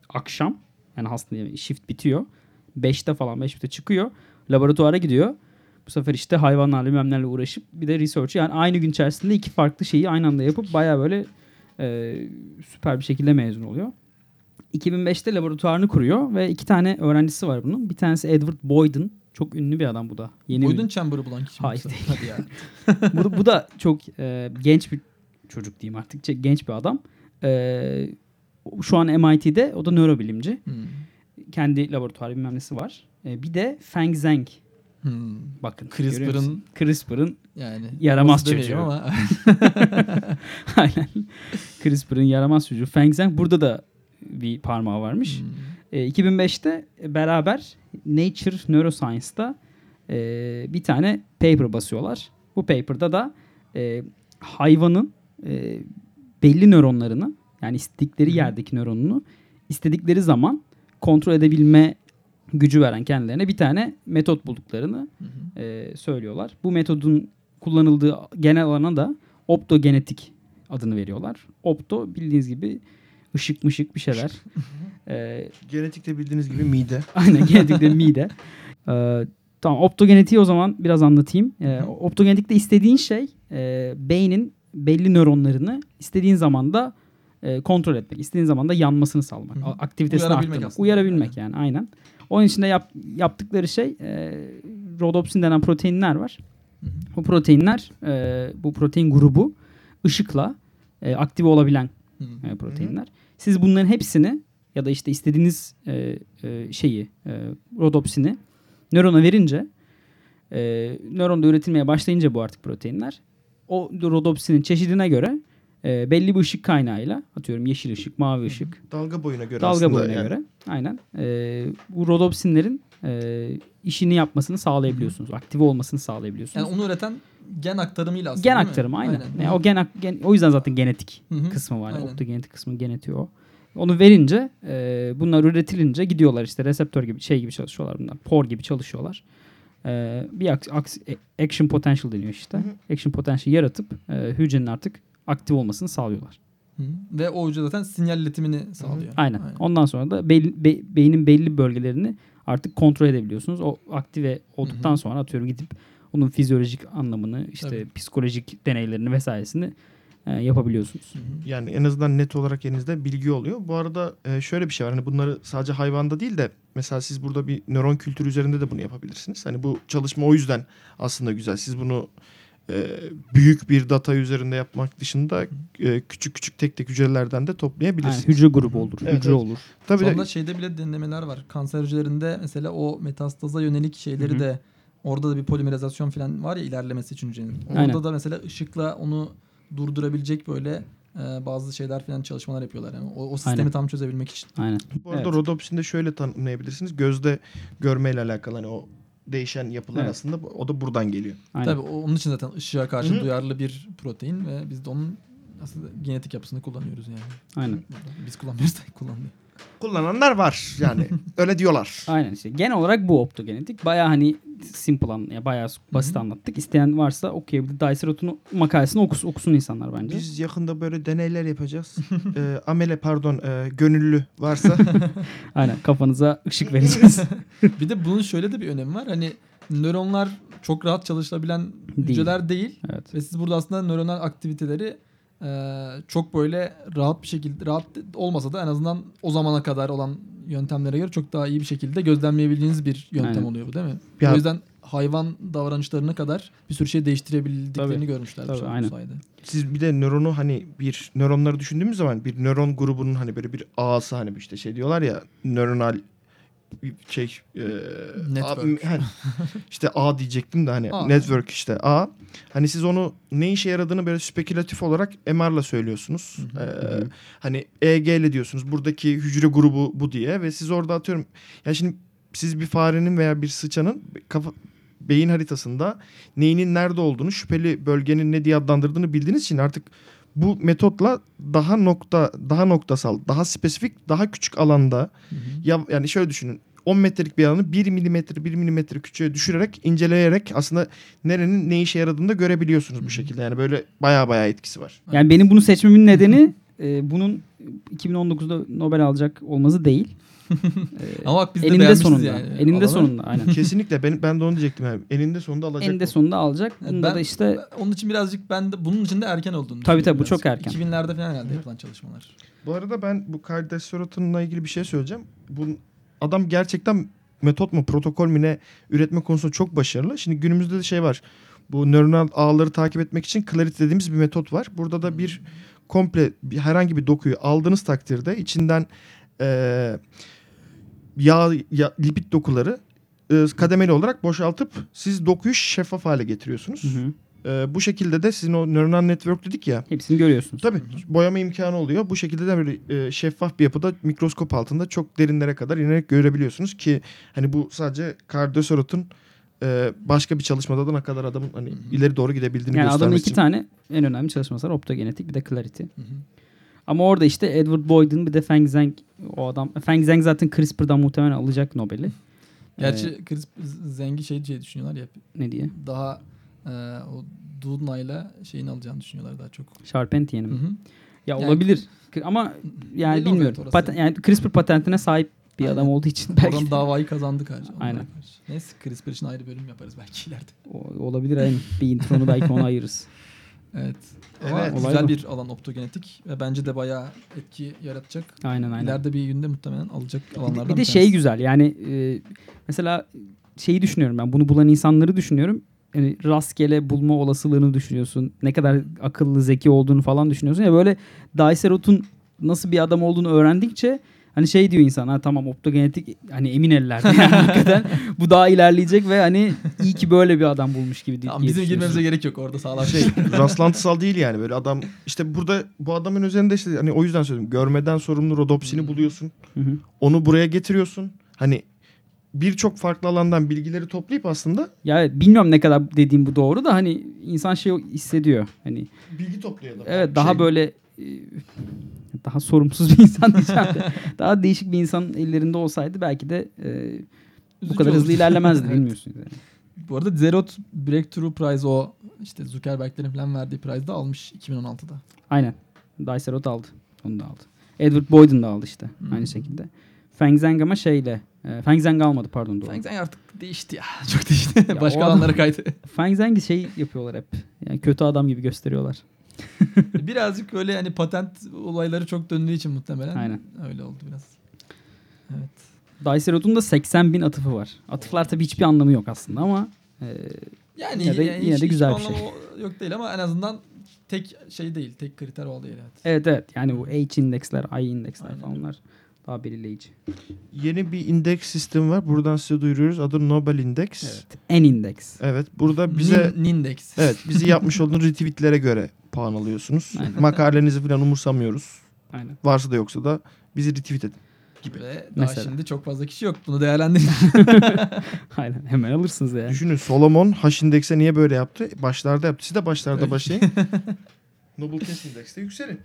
akşam yani hasta yani shift bitiyor. 5'te falan 5'te çıkıyor. Laboratuvara gidiyor. Bu sefer işte hayvanlarla bilmem nelerle uğraşıp bir de research yani aynı gün içerisinde iki farklı şeyi aynı anda yapıp baya böyle e, süper bir şekilde mezun oluyor. 2005'te laboratuvarını kuruyor ve iki tane öğrencisi var bunun. Bir tanesi Edward Boyden. Çok ünlü bir adam bu da. Yeni Boyden ünlü. Chamber'ı bulan kişi Hayır değil. Hadi ya. bu, bu da çok e, genç bir çocuk diyeyim artık. Genç bir adam. E, şu an MIT'de o da nörobilimci. Hmm. Kendi laboratuvarı bilmem nesi var. E, bir de Feng Zheng. Hmm. Bakın. CRISPR'ın-? CRISPR'ın Yani Yaramaz çocuğu. ama Aynen. CRISPR'ın yaramaz çocuğu. Feng Zheng burada da bir parmağı varmış. Hmm. E, 2005'te beraber Nature Neuroscience'da e, bir tane paper basıyorlar. Bu paper'da da e, hayvanın e, belli nöronlarını yani istedikleri hı. yerdeki nöronunu istedikleri zaman kontrol edebilme gücü veren kendilerine bir tane metot bulduklarını Hı hı. e, söylüyorlar. Bu metodun kullanıldığı genel alana da optogenetik adını veriyorlar. Opto bildiğiniz gibi ışık mışık bir şeyler. e, Genetikte bildiğiniz gibi mide. aynen genetikte mide. E, tamam optogenetiği o zaman biraz anlatayım. E, hı. optogenetikte istediğin şey e, beynin belli nöronlarını istediğin zaman da e, kontrol etmek. istediğin zaman da yanmasını sağlamak. Aktivitesini Uyarabilmek arttırmak. aslında. Uyarabilmek yani aynen. Onun için de yap- yaptıkları şey e, rhodopsin denen proteinler var. Bu proteinler, e, bu protein grubu ışıkla e, aktive olabilen e, proteinler. Siz bunların hepsini ya da işte istediğiniz e, e, şeyi e, rodopsini nörona verince e, nöronda üretilmeye başlayınca bu artık proteinler o rodopsinin çeşidine göre e, belli bir ışık kaynağıyla atıyorum yeşil ışık, mavi ışık, Dalga boyuna göre dalga aslında boyuna yani. göre aynen e, bu rodopsinlerin e, işini yapmasını sağlayabiliyorsunuz. Aktive olmasını sağlayabiliyorsunuz. Yani onu üreten gen aktarımıyla aslında gen aktarımı aynen. Aynen. Yani o gen, gen- o yüzden zaten genetik Hı hı. kısmı var. Yani Aynen. optogenetik kısmı genetiği o. Onu verince e, bunlar üretilince gidiyorlar işte reseptör gibi şey gibi çalışıyorlar bunlar. Por gibi çalışıyorlar. E, bir aks- aks- action potential deniyor işte. Action potential yaratıp e, hücrenin artık aktif olmasını sağlıyorlar. Hı. Ve o hücre zaten sinyal iletimini sağlıyor. Aynen. Ondan sonra da bel- be- beynin belli bölgelerini artık kontrol edebiliyorsunuz. O aktive olduktan sonra atıyorum gidip onun fizyolojik anlamını işte Tabii. psikolojik deneylerini vesairesini e, yapabiliyorsunuz. Yani en azından net olarak elinizde bilgi oluyor. Bu arada e, şöyle bir şey var. Hani bunları sadece hayvanda değil de mesela siz burada bir nöron kültürü üzerinde de bunu yapabilirsiniz. Hani bu çalışma o yüzden aslında güzel. Siz bunu büyük bir data üzerinde yapmak dışında e, küçük küçük tek tek hücrelerden de toplayabilirsiniz. Yani hücre grubu olur, Evet, hücre evet. olur. Tabii Sonra de, şeyde bile denemeler var. Kanser hücrelerinde mesela o metastaza yönelik şeyleri Hı hı. de orada da bir polimerizasyon falan var ya ilerlemesi için hücrenin. Orada Aynen. da mesela ışıkla onu durdurabilecek böyle e, bazı şeyler falan çalışmalar yapıyorlar. Yani o, o sistemi Aynen. tam çözebilmek için. Aynen. bu arada Evet. rodopsini de şöyle tanımlayabilirsiniz. Gözde görmeyle alakalı hani o değişen yapılar Evet. aslında o da buradan geliyor. Aynen. Tabii o- onun için zaten ışığa karşı Hı hı. duyarlı bir protein ve biz de onun aslında genetik yapısını kullanıyoruz yani. Aynen. Biz kullanmıyoruz da kullanıyor. Kullananlar var yani öyle diyorlar. Aynen işte. Genel olarak bu optogenetik. Baya hani simple an, ya bayağı basit anlattık. İsteyen varsa okuyabilir. Dicerot'un makalesini okus, okusun insanlar bence. Biz yakında böyle deneyler yapacağız. Ee, amele pardon e, gönüllü varsa Aynen kafanıza ışık vereceğiz. bir de bunun şöyle de bir önemi var. Hani nöronlar çok rahat çalışabilen Değil. hücreler değil. evet. Ve siz burada aslında nöronal aktiviteleri e, çok böyle rahat bir şekilde rahat olmasa da en azından o zamana kadar olan yöntemlere göre çok daha iyi bir şekilde gözlemleyebildiğiniz bir yöntem Aynen. oluyor bu değil mi? Ya- O yüzden hayvan davranışlarına kadar bir sürü şey değiştirebildiklerini Tabii. görmüşler Tabii, bu aynen. sayede. siz bir de nöronu hani bir nöronları düşündüğümüz zaman bir nöron grubunun hani böyle bir ağası hani işte şey diyorlar ya nöronal şey e, Network. A, hani işte A diyecektim de hani A. network işte A. Hani siz onu ne işe yaradığını böyle spekülatif olarak MR'la söylüyorsunuz. Hı Ee, hani EG ile diyorsunuz buradaki hücre grubu bu diye ve siz orada atıyorum ya şimdi siz bir farenin veya bir sıçanın kafa beyin haritasında neyinin nerede olduğunu, şüpheli bölgenin ne diye adlandırdığını bildiğiniz için artık bu metotla daha nokta daha noktasal, daha spesifik, daha küçük alanda ya yani şöyle düşünün. 10 metrelik bir alanı 1 milimetre 1 milimetre küçüğe düşürerek inceleyerek aslında nerenin ne işe yaradığını da görebiliyorsunuz bu şekilde. Yani böyle baya baya etkisi var. Yani benim bunu seçmemin nedeni e, bunun 2019'da Nobel alacak olması değil. E, Ama bak biz de eninde sonunda. yani. Eninde Alanı. sonunda aynen. Kesinlikle ben ben de onu diyecektim yani. Eninde sonunda alacak. Eninde bu. sonunda alacak. Bunda ben- da işte Onun için birazcık ben de bunun için de erken olduğunu Tabii, tabii, bu çok erken. 2000'lerde falan herhalde yapılan çalışmalar. Bu arada ben bu kardioserotoninle ilgili bir şey söyleyeceğim. Bu adam gerçekten metot mu protokol mü ne üretme konusunda çok başarılı. Şimdi günümüzde de şey var. Bu nöronal ağları takip etmek için Clarity dediğimiz bir metot var. Burada da bir komple bir, herhangi bir dokuyu aldığınız takdirde içinden eee yağ, ya, lipid dokuları e, kademeli olarak boşaltıp siz dokuyu şeffaf hale getiriyorsunuz. Hı hı. E, bu şekilde de sizin o neuronal network dedik ya. hepsini görüyorsunuz. Tabii boyama imkanı oluyor. Bu şekilde de böyle e, şeffaf bir yapıda mikroskop altında çok derinlere kadar inerek görebiliyorsunuz ki hani bu sadece kardioserotun e, başka bir çalışmada da ne kadar adamın hani ileri doğru gidebildiğini Yani adamın göstermesi iki için. tane en önemli çalışması var. Optogenetik bir de Clarity. Hı hı. Ama orada işte Edward Boyd'un bir de Feng Zhang o adam. Feng Zhang zaten CRISPR'dan muhtemelen alacak Nobel'i. Gerçi Ee, Chris Zengi şey diye düşünüyorlar ya ne diye? daha e, o Doudna'yla şeyini alacağını düşünüyorlar daha çok. Charpentier'in mi? hı. Ya Yani- olabilir. Ama yani bilmiyorum. olacak orası. Paten, yani CRISPR patentine sahip bir Aynen. adam olduğu için belki Oradan davayı kazandık onlara Aynen. karşı. Neyse CRISPR için ayrı bölüm yaparız belki ileride. O- olabilir aynen. Bir intronu belki ona ayırırız. Evet. Ama Evet. Olay güzel bu. bir alan optogenetik ve bence de bayağı etki yaratacak. Aynen aynen. İleride bir günde muhtemelen alacak Bir de, alanlardan bir de bir şey tanesi. güzel yani e, mesela şeyi düşünüyorum ben bunu bulan insanları düşünüyorum. hani rastgele bulma olasılığını düşünüyorsun. Ne kadar akıllı, zeki olduğunu falan düşünüyorsun. Ya böyle Dicerot'un nasıl bir adam olduğunu öğrendikçe hani şey diyor insan ha tamam optogenetik hani emin ellerde yani hakikaten bu daha ilerleyecek ve hani iyi ki böyle bir adam bulmuş gibi diye Tamam, bizim düşünüyorsun. girmemize gerek yok orada sağlam şey rastlantısal değil yani böyle adam işte burada bu adamın üzerinde işte hani o yüzden söyledim görmeden sorumlu rodopsini buluyorsun Hı hı. onu buraya getiriyorsun hani birçok farklı alandan bilgileri toplayıp aslında Ya bilmiyorum ne kadar dediğim bu doğru da hani insan şey hissediyor. Hani bilgi toplayalım. evet daha Şey, böyle daha sorumsuz bir insan diyeceğim de daha değişik bir insan ellerinde olsaydı belki de e, bu kadar hızlı ilerlemezdi Evet. bilmiyorsunuz yani. Bu arada Zerot Breakthrough Prize o işte Zuckerberg'lerin falan verdiği prize'da almış 2016'da. Aynen. Dicerot aldı. Onu da aldı. Edward Boyd'un da aldı işte. Hmm. Aynı şekilde. Feng Zheng ama şeyle. E, Feng Zheng almadı pardon doğru. Feng Zheng artık değişti ya. Çok değişti. Ya Başka alanlara kaydı. Feng Zheng'i şey yapıyorlar hep. Yani kötü adam gibi gösteriyorlar. Birazcık öyle yani patent olayları çok döndüğü için muhtemelen. Aynen. Öyle oldu biraz. Evet. Dicerot'un da 80 bin atıfı var. Atıflar tabii hiçbir anlamı yok aslında ama e, Yani Yine de- yani yine hiç- de güzel bir şey. Yok değil ama en azından tek şey değil. Tek kriter o değil. Evet. evet evet yani bu H indeksler, I indeksler Aynen. falan onlar daha belirleyici. Yeni bir indeks sistemi var. Buradan size duyuruyoruz. Adı Nobel Index. Evet. N indeks. Evet. Burada bize Nin- Nindex. evet bizi yapmış olduğunuz retweetlere göre puan alıyorsunuz. Aynen. Makalenizi falan umursamıyoruz. Aynen. Varsa da yoksa da bizi retweet edin. Ve daha Mesela. şimdi çok fazla kişi yok. Bunu değerlendirin. Aynen. Hemen alırsınız yani. Düşünün Solomon H indekse niye böyle yaptı? Başlarda yaptı. Siz de başlarda Evet. başlayın. Noble Cast indekste yükselin.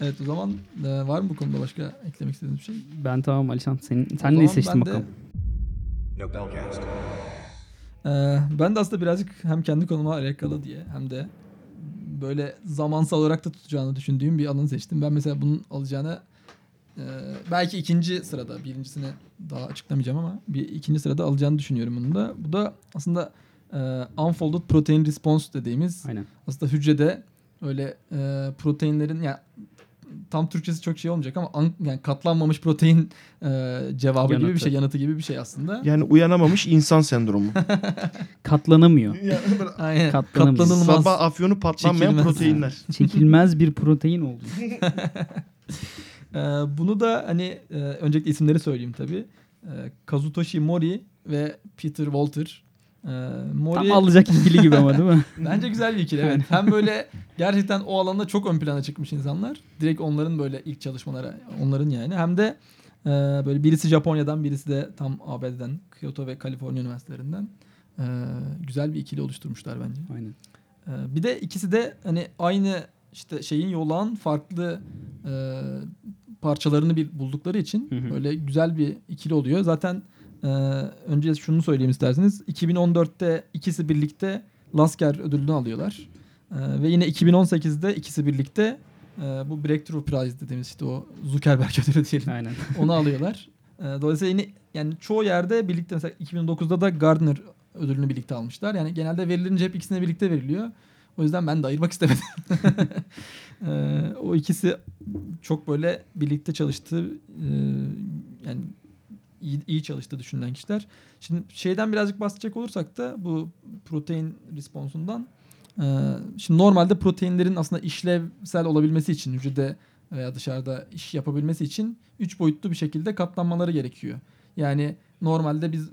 evet o zaman e, var mı bu konuda başka eklemek istediğiniz bir şey? Ben tamam Alişan. Senin, sen neyi seçtin ben de- bakalım? Ee, ben de aslında birazcık hem kendi konuma alakalı diye hem de böyle zamansal olarak da tutacağını düşündüğüm bir alanı seçtim. Ben mesela bunun alacağını e, belki ikinci sırada birincisini daha açıklamayacağım ama bir ikinci sırada alacağını düşünüyorum bunu da. Bu da aslında e, unfolded protein response dediğimiz Aynen. aslında hücrede öyle e, proteinlerin yani tam Türkçesi çok şey olmayacak ama an- yani katlanmamış protein e, cevabı gibi bir Yanıtı. şey, yanıtı gibi bir şey aslında. Yani uyanamamış insan sendromu. Katlanamıyor. Aynen. Katlanamıyor. Katlanılmaz. Sabah afyonu patlanmayan Çekilmez. proteinler. Çekilmez bir protein oldu. Ee, bunu da hani e, öncelikle isimleri söyleyeyim tabii. Ee, Kazutoshi Mori ve Peter Walter. Ee, Mori Tam alacak ikili gibi ama değil mi? bence güzel bir ikili evet. Hem böyle gerçekten o alanda çok ön plana çıkmış insanlar. Direkt onların böyle ilk çalışmaları onların yani. Hem de e, böyle birisi Japonya'dan birisi de tam ABD'den Kyoto ve Kaliforniya üniversitelerinden e, güzel bir ikili oluşturmuşlar bence. Aynen. Ee, bir de ikisi de hani aynı işte şeyin yolağın farklı e, parçalarını bir buldukları için Hı hı. böyle güzel bir ikili oluyor. Zaten e, önce şunu söyleyeyim isterseniz. 2014'te ikisi birlikte Lasker ödülünü alıyorlar. E, ve yine 2018'de ikisi birlikte e, bu Breakthrough Prize dediğimiz işte o Zuckerberg ödülü diyelim. Aynen. Onu alıyorlar. E, dolayısıyla yine yani çoğu yerde birlikte mesela 2009'da da Gardner ödülünü birlikte almışlar. Yani genelde verilince hep ikisine birlikte veriliyor. O yüzden ben de ayırmak istemedim. O ikisi çok böyle birlikte çalıştı. e, yani iyi, iyi çalıştı düşünülen kişiler. Şimdi şeyden birazcık bahsedecek olursak da bu protein responsundan şimdi normalde proteinlerin aslında işlevsel olabilmesi için hücrede veya dışarıda iş yapabilmesi için üç boyutlu bir şekilde katlanmaları gerekiyor. Yani normalde biz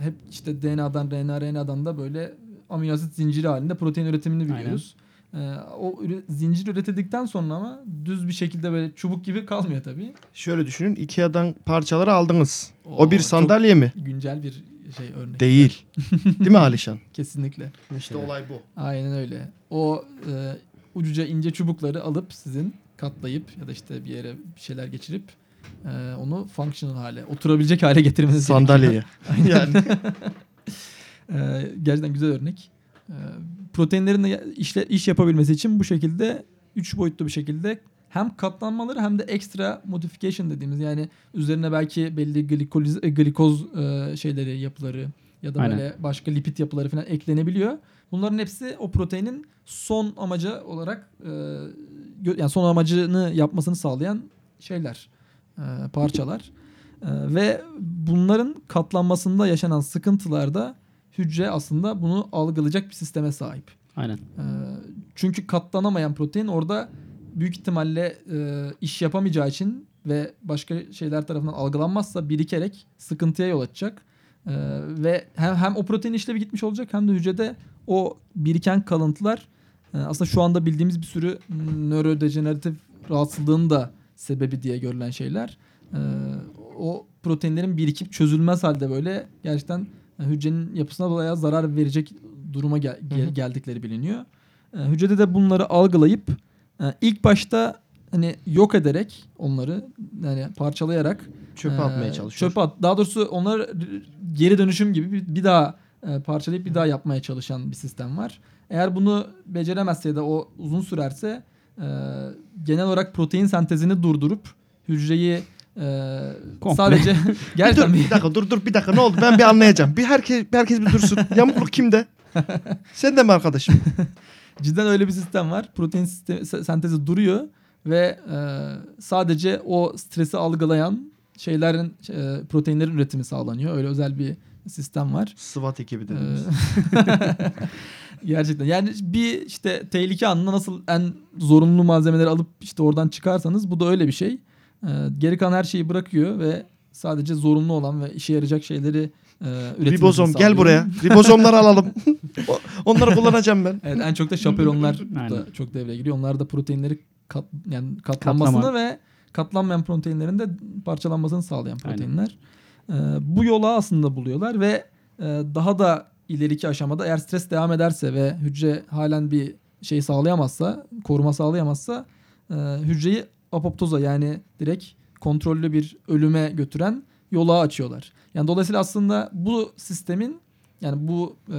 hep işte DNA'dan, RNA, RNA'dan da böyle amino asit zinciri halinde protein üretimini Aynen. Biliyoruz. E, o zincir üretildikten sonra ama düz bir şekilde böyle çubuk gibi kalmıyor tabii. Şöyle düşünün. Ikea'dan parçaları aldınız. O, Oo, bir çok- sandalye mi? Güncel bir şey örnek. Değil. Değil mi Alişan? Kesinlikle. İşte olay bu. Aynen öyle. O e, ucuca ince çubukları alıp sizin katlayıp ya da işte bir yere bir şeyler geçirip e, onu functional hale, oturabilecek hale getirmeniz Sandalyeye. gerekiyor. yani. E, gerçekten güzel örnek. E, proteinlerin de işle, iş yapabilmesi için bu şekilde üç boyutlu bir şekilde hem katlanmaları hem de ekstra modification dediğimiz yani üzerine belki belli glikoliz, e, glikoz e, şeyleri yapıları ya da Aynen. böyle başka lipid yapıları falan eklenebiliyor. Bunların hepsi o proteinin son amacı olarak e, yani son amacını yapmasını sağlayan şeyler, e, parçalar. E, ve bunların katlanmasında yaşanan sıkıntılarda hücre aslında bunu algılayacak bir sisteme sahip. Aynen. Ee, çünkü katlanamayan protein orada büyük ihtimalle e, iş yapamayacağı için ve başka şeyler tarafından algılanmazsa birikerek sıkıntıya yol açacak. Ee, ve hem, hem o protein işlevi gitmiş olacak hem de hücrede o biriken kalıntılar e, aslında şu anda bildiğimiz bir sürü nörodejeneratif rahatsızlığın da sebebi diye görülen şeyler. Ee, o proteinlerin birikip çözülmez halde böyle gerçekten hücrenin yapısına dolayı zarar verecek duruma gel- gel- geldikleri biliniyor. E, hücrede de bunları algılayıp e, ilk başta hani yok ederek onları yani parçalayarak Çöpe e, atmaya çalışıyor. Çöpe at. Daha doğrusu onları geri dönüşüm gibi bir, bir daha e, parçalayıp bir daha yapmaya çalışan bir sistem var. Eğer bunu beceremezse ya da o uzun sürerse e, genel olarak protein sentezini durdurup hücreyi e, Komple. sadece dur gerçekten bir dakika dur dur bir dakika ne oldu ben bir anlayacağım. Bir herkes bir herkes bir dursun. Yamukluk kimde? Sen de mi arkadaşım? Cidden öyle bir sistem var. Protein sistemi, se- sentezi duruyor ve e, sadece o stresi algılayan şeylerin e, proteinlerin üretimi sağlanıyor. Öyle özel bir sistem var. SWAT ekibi Ee, dediniz. Gerçekten. Yani bir işte tehlike anında nasıl en zorunlu malzemeleri alıp işte oradan çıkarsanız bu da öyle bir şey. Ee, geri kalan her şeyi bırakıyor ve sadece zorunlu olan ve işe yarayacak şeyleri e, Ribozom gel buraya. Ribozomları alalım. Onları kullanacağım ben. Evet en çok da şaperonlar da çok devreye giriyor. Onlar da proteinleri kat, yani katlanmasını Katlama. ve katlanmayan proteinlerin de parçalanmasını sağlayan Aynen. proteinler. Ee, bu yola aslında buluyorlar ve e, daha da ileriki aşamada eğer stres devam ederse ve hücre halen bir şey sağlayamazsa, koruma sağlayamazsa e, hücreyi apoptoza yani direkt kontrollü bir ölüme götüren yola açıyorlar. Yani dolayısıyla aslında bu sistemin yani bu e,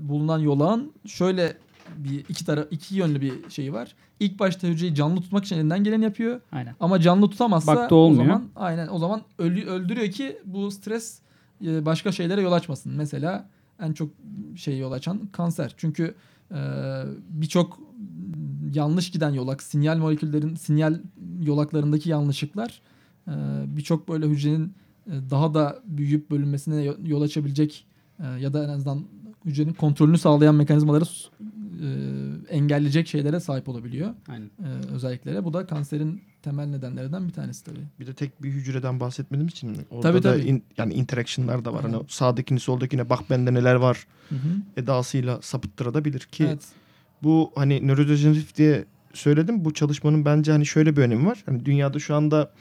bulunan yolağın şöyle bir iki tara iki yönlü bir şeyi var. İlk başta hücreyi canlı tutmak için elinden geleni yapıyor. Aynen. Ama canlı tutamazsa Baktı olmuyor. o zaman aynen o zaman ölü, öldürüyor ki bu stres e, başka şeylere yol açmasın. Mesela en çok şey yol açan kanser. Çünkü e, birçok yanlış giden yolak, sinyal moleküllerin sinyal yolaklarındaki yanlışlıklar e, birçok böyle hücrenin e, daha da büyüyüp bölünmesine yo- yol açabilecek e, ya da en azından hücrenin kontrolünü sağlayan mekanizmaları e, engelleyecek şeylere sahip olabiliyor Aynen. e, özelliklere. Bu da kanserin temel nedenlerinden bir tanesi tabii. Bir de tek bir hücreden bahsetmediğimiz için orada Tabii, da tabii. in- yani interaction'lar da var. Hani Aynen. sağdakini soldakine bak bende neler var Hı hı. edasıyla sapıttırabilir ki Evet. Bu hani nörodejeneratif diye söyledim. Bu çalışmanın bence hani şöyle bir önemi var. Hani dünyada şu anda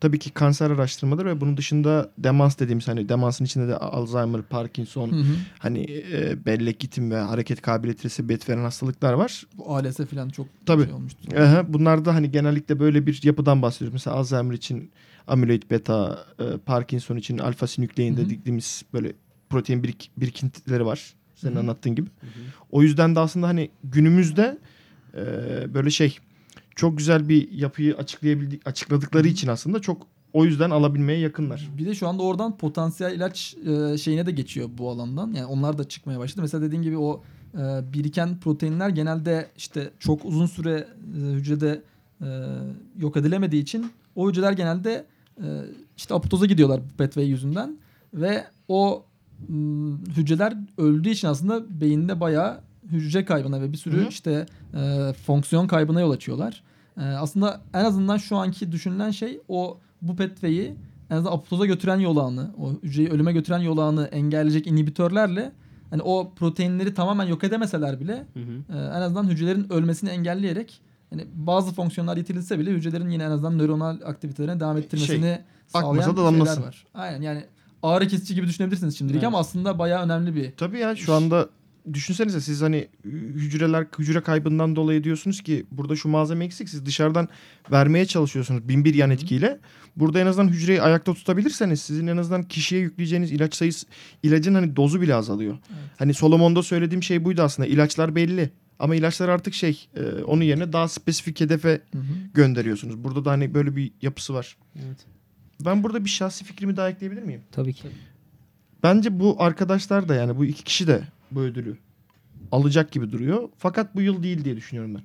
tabii ki kanser araştırmaları ve bunun dışında demans dediğimiz hani demansın içinde de Alzheimer, Parkinson, Hı hı. hani e, bellek gitim ve hareket kabiliyetine sebebiyet veren hastalıklar var. Bu ALS falan çok Tabii. şey olmuştu. Aha, bunlar da hani genellikle böyle bir yapıdan bahsediyoruz. Mesela Alzheimer için amyloid beta, e, Parkinson için alfa hı. dediğimiz böyle protein birik, birikintileri var. Senin Hı hı. anlattığın gibi. O yüzden de aslında hani günümüzde e, böyle şey çok güzel bir yapıyı açıklayabildik açıkladıkları için aslında çok o yüzden alabilmeye yakınlar. Bir de şu anda oradan potansiyel ilaç e, şeyine de geçiyor bu alandan. Yani onlar da çıkmaya başladı. Mesela dediğin gibi o e, biriken proteinler genelde işte çok uzun süre e, hücrede e, yok edilemediği için o hücreler genelde e, işte apoptoza gidiyorlar bu pathway yüzünden ve o hücreler öldüğü için aslında beyinde bayağı hücre kaybına ve bir sürü Hı hı. işte e, fonksiyon kaybına yol açıyorlar. E, aslında en azından şu anki düşünülen şey o bu pathway'i en azından apoptoza götüren yolağını, o hücreyi ölüme götüren yolağını engelleyecek inhibitörlerle hani o proteinleri tamamen yok edemeseler bile Hı hı. e, en azından hücrelerin ölmesini engelleyerek hani bazı fonksiyonlar yitirilse bile hücrelerin yine en azından nöronal aktivitelerine devam ettirmesini sağlayan akmasa da şeyler var. Aynen yani ağrı kesici gibi düşünebilirsiniz şimdilik Evet. ama aslında bayağı önemli bir Tabii ya şu anda düşünsenize siz hani hücreler hücre kaybından dolayı diyorsunuz ki burada şu malzeme eksik siz dışarıdan vermeye çalışıyorsunuz bin bir yan etkiyle. Burada en azından hücreyi ayakta tutabilirseniz sizin en azından kişiye yükleyeceğiniz ilaç sayısı ilacın hani dozu bile azalıyor. Hani Solomon'da söylediğim şey buydu aslında ilaçlar belli ama ilaçlar artık şey e, onun yerine daha spesifik hedefe Hı hı. gönderiyorsunuz. Burada da hani böyle bir yapısı var. Evet. Ben burada bir şahsi fikrimi daha ekleyebilir miyim? Tabii ki. Bence bu arkadaşlar da yani bu iki kişi de bu ödülü alacak gibi duruyor. Fakat bu yıl değil diye düşünüyorum ben.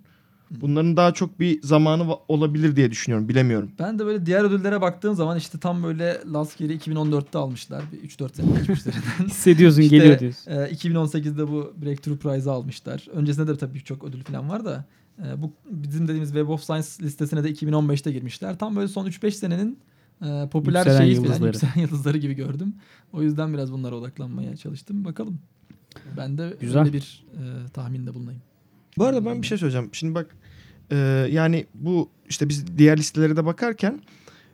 Bunların daha çok bir zamanı olabilir diye düşünüyorum. Bilemiyorum. Ben de böyle diğer ödüllere baktığım zaman işte tam böyle Lasker'i 2014'te almışlar. Bir 3-4 sene geçmişler. Hissediyorsun İşte, geliyor diyorsun. e, 2018'de bu Breakthrough Prize'ı almışlar. Öncesinde de tabii birçok ödül falan var da. e, bu bizim dediğimiz Web of Science listesine de 2015'te girmişler. Tam böyle son 3-5 senenin e, popüler Yükselen şeyi yıldızları. falan yükselen yıldızları gibi gördüm. O yüzden biraz bunlara odaklanmaya çalıştım. Bakalım. Ben de Güzel. öyle bir e, tahminde bulunayım. Bu arada ben bir şey söyleyeceğim. Şimdi bak e, yani bu işte biz diğer listelere de bakarken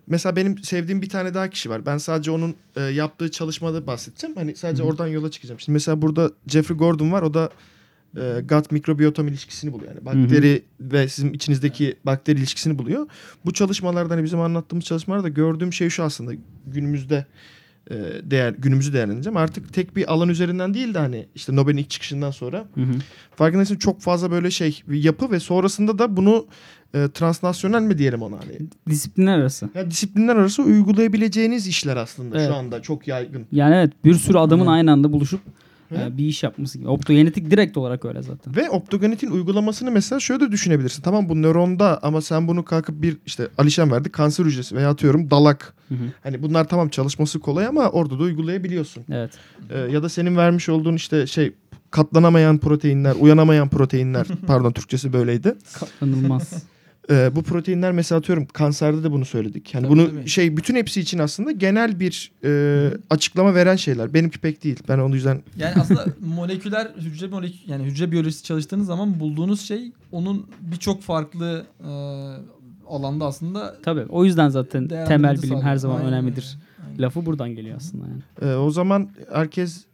mesela benim sevdiğim bir tane daha kişi var. Ben sadece onun e, yaptığı çalışmada bahsedeceğim. Hani sadece Hı hı. oradan yola çıkacağım. Şimdi mesela burada Jeffrey Gordon var. O da e, gut mikrobiyotom ilişkisini buluyor. Yani bakteri ve sizin içinizdeki bakteri ilişkisini buluyor. Bu çalışmalarda hani bizim anlattığımız çalışmalarda gördüğüm şey şu aslında günümüzde e, değer günümüzü değerlendireceğim. Artık tek bir alan üzerinden değil de hani işte Nobel'in ilk çıkışından sonra Hı hı. farkındaysan çok fazla böyle şey bir yapı ve sonrasında da bunu e, transnasyonel mi diyelim ona hani. Disiplinler arası. Ya disiplinler arası uygulayabileceğiniz işler aslında Evet. şu anda çok yaygın. Yani evet bir sürü adamın Evet. aynı anda buluşup Hı. e, bir iş yapması gibi. Optogenetik direkt olarak öyle zaten. Ve optogenetin uygulamasını mesela şöyle de düşünebilirsin. Tamam bu nöronda ama sen bunu kalkıp bir işte Alişan verdi kanser hücresi veya atıyorum dalak. Hı hı. Hani bunlar tamam çalışması kolay ama orada da uygulayabiliyorsun. Evet. Ee, ya da senin vermiş olduğun işte şey katlanamayan proteinler, uyanamayan proteinler pardon Türkçesi böyleydi. Katlanılmaz. Ee, bu proteinler mesela atıyorum kanserde de bunu söyledik. Yani Tabii, bunu tabii. şey bütün hepsi için aslında genel bir e, açıklama veren şeyler. Benimki pek değil. Ben onu yüzden Yani aslında moleküler hücre molekü yani hücre biyolojisi çalıştığınız zaman bulduğunuz şey onun birçok farklı e, alanda aslında Tabii. O yüzden zaten temel bilim her sağlıyor. zaman Aynen önemlidir. Aynen. Lafı buradan geliyor aslında yani. e, o zaman herkes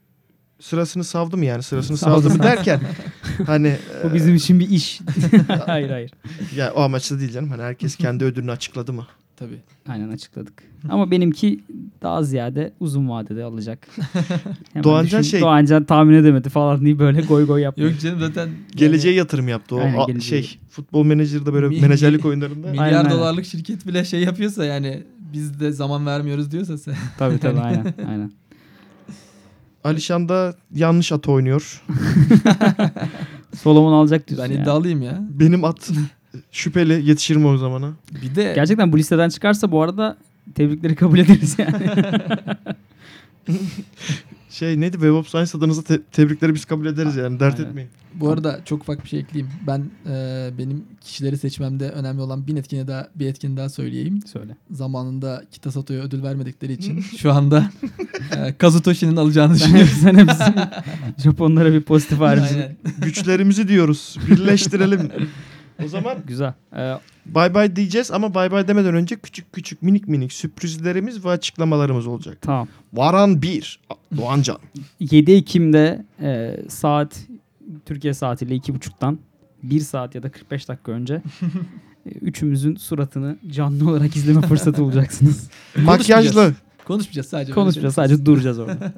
sırasını savdı mı yani sırasını Savdı. savdı mı derken hani Bu e, bizim için bir iş. hayır hayır. ya o amaçla değil canım. Hani herkes kendi ödülünü açıkladı mı? Tabii. Aynen açıkladık. Ama benimki daha ziyade uzun vadede alacak. Hemen Doğancan düşün- şey- Doğancan tahmin edemedi falan diye böyle goy goy yapıyor. Yok canım zaten Geleceğe yatırım yaptı o Aynen, a- geleceğe. şey futbol menajerinde böyle menajerlik oyunlarında. milyar Aynen, aynen. dolarlık şirket bile şey yapıyorsa yani biz de zaman vermiyoruz diyorsa sen. tabii tabii aynen. aynen. Alişan da yanlış at oynuyor. Solomon alacak diyorsun Ben yani. iddialıyım ya. Benim at şüpheli yetişir mi o zamana? Bir de Gerçekten bu listeden çıkarsa bu arada tebrikleri kabul ederiz yani. Şey neydi Web of Science adınıza te- tebrikleri biz kabul ederiz yani dert Aynen. etmeyin. bu arada çok ufak bir şey ekleyeyim. Ben e, benim kişileri seçmemde önemli olan bir etkini daha bir etkin daha söyleyeyim. Söyle. Zamanında Kitasato'ya ödül vermedikleri için şu anda e, Kazutoshi'nin alacağını düşünüyorum. sen hep bizim Japonlara bir pozitif. Aynen. Güçlerimizi diyoruz. Birleştirelim. o zaman Güzel. Ee, bay bay diyeceğiz ama bay bay demeden önce küçük küçük minik minik sürprizlerimiz ve açıklamalarımız olacak. tamam. Varan 1. Doğancan. 7 Ekim'de e, saat Türkiye saatiyle iki buçuktan 1 saat ya da 45 dakika önce e, üçümüzün suratını canlı olarak izleme fırsatı bulacaksınız. Makyajlı. Konuşmayacağız sadece. Konuşmayacağız sadece duracağız orada.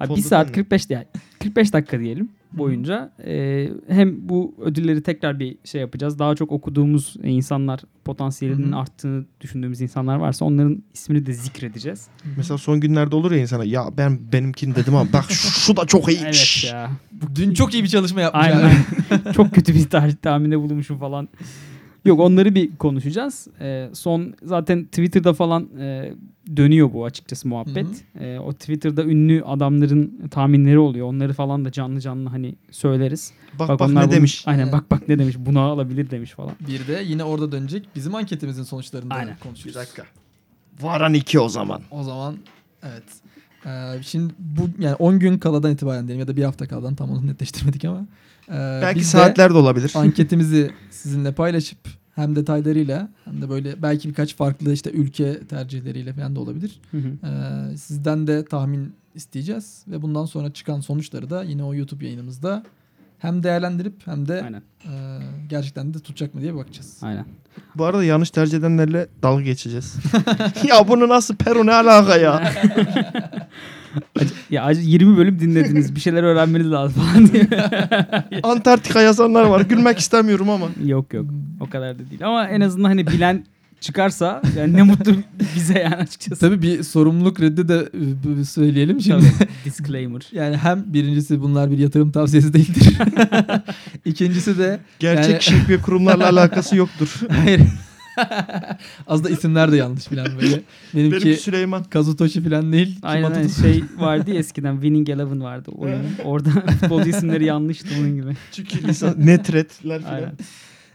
Abi bir Fondöten saat mi? 45 yani 45 dakika diyelim boyunca e, hem bu ödülleri tekrar bir şey yapacağız. Daha çok okuduğumuz insanlar, potansiyelinin Hı hı. arttığını düşündüğümüz insanlar varsa onların ismini de zikredeceğiz. Mesela son günlerde olur ya insana ya ben benimkini dedim ama bak şu, şu da çok iyiymiş. Evet ya. Dün çok iyi bir çalışma yapmış aynen. Çok kötü bir tarih tahminde bulunmuşum falan. Yok onları bir konuşacağız. Ee, son zaten Twitter'da falan e, dönüyor bu açıkçası muhabbet. E, o Twitter'da ünlü adamların tahminleri oluyor. Onları falan da canlı canlı hani söyleriz. Bak bak, onlar ne bunu- demiş. Aynen bak bak ne demiş. Buna alabilir demiş falan. Bir de yine orada dönecek. Bizim anketimizin sonuçlarında Aynen. konuşuruz. Bir dakika. Varan 2 o zaman. O zaman evet. Ee, şimdi bu yani 10 gün kaladan itibaren diyelim ya da bir hafta kaladan tam onu netleştirmedik ama. E, Belki de saatler de olabilir. anketimizi sizinle paylaşıp hem detaylarıyla hem de böyle belki birkaç farklı işte ülke tercihleriyle falan da olabilir. Hı hı. Ee, sizden de tahmin isteyeceğiz ve bundan sonra çıkan sonuçları da yine o YouTube yayınımızda hem değerlendirip hem de Aynen. e, gerçekten de tutacak mı diye bakacağız. Aynen. Bu arada yanlış tercih edenlerle dalga geçeceğiz. ya bunu nasıl Peru ne alaka ya? Ya acı 20 bölüm dinlediniz. Bir şeyler öğrenmeniz lazım falan diye. Antarktika yazanlar var. Gülmek istemiyorum ama. yok yok. O kadar da değil. Ama en azından hani bilen çıkarsa yani ne mutlu bize yani açıkçası. Tabii bir sorumluluk reddi de e, söyleyelim şimdi. Tabii. Disclaimer. Yani hem birincisi bunlar bir yatırım tavsiyesi değildir. İkincisi de Gerçek Yani- şirk ve kurumlarla alakası yoktur. hayır. Az da isimler de yanlış falan böyle. Benimki Benimki Süleyman. Kazutoshi falan değil. Aynen aynen. şey vardı ya eskiden Winning Eleven vardı oyun. Orada futbolcu isimleri yanlıştı bunun gibi. Çünkü lisan netretler falan. Aynen.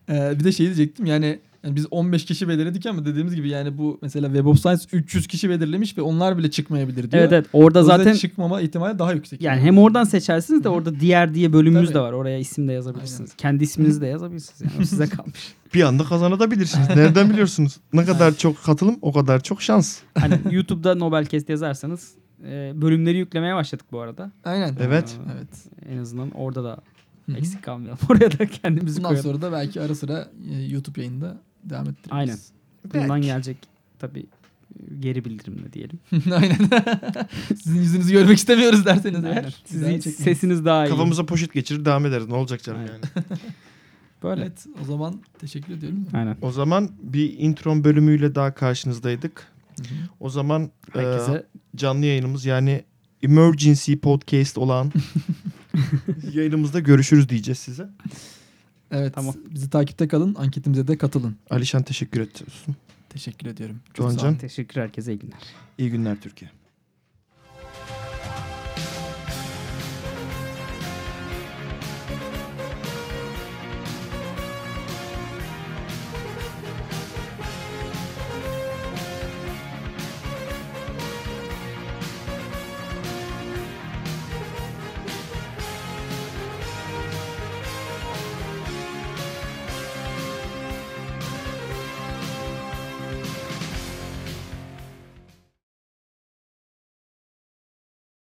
Ee, bir de şey diyecektim yani, yani biz 15 kişi belirledik ama dediğimiz gibi yani bu mesela Web of Science 300 kişi belirlemiş ve onlar bile çıkmayabilir diyor. Evet evet orada O zaten çıkmama ihtimali daha yüksek. yani hem oradan seçersiniz de orada diğer diye bölümümüz Tabii. de var. Oraya isim de yazabilirsiniz. Kendi isminizi de yazabilirsiniz. Yani o size kalmış. Bir anda kazanabilirsiniz. Nereden biliyorsunuz? Ne kadar çok katılım o kadar çok şans. Hani YouTube'da Nobelcast yazarsanız e, bölümleri yüklemeye başladık bu arada. Aynen. Evet. Evet. En azından orada da Hı hı. eksik kalmayalım. Oraya da kendimizi Bundan koyalım. sonra da belki ara sıra e, YouTube yayında devam ettiririz. Aynen. Bundan Belki. gelecek tabii geri bildirimle diyelim. Aynen. Sizin yüzünüzü görmek istemiyoruz derseniz Aynen. eğer. Sizin çekmeyiz. sesiniz daha iyi. Kafamıza poşet geçirir devam ederiz. Ne olacak canım Aynen. yani. Böyle. Evet o zaman teşekkür ediyorum. Aynen. O zaman bir intron bölümüyle daha karşınızdaydık. Hı hı. O zaman e, Herkese canlı yayınımız yani Emergency Podcast olan yayınımızda görüşürüz diyeceğiz size. Evet Tamam. bizi takipte kalın anketimize de katılın. Alişan teşekkür ediyorsun. Teşekkür ediyorum. Çok sağ olun. Doğancan teşekkür herkese iyi günler. iyi günler Türkiye.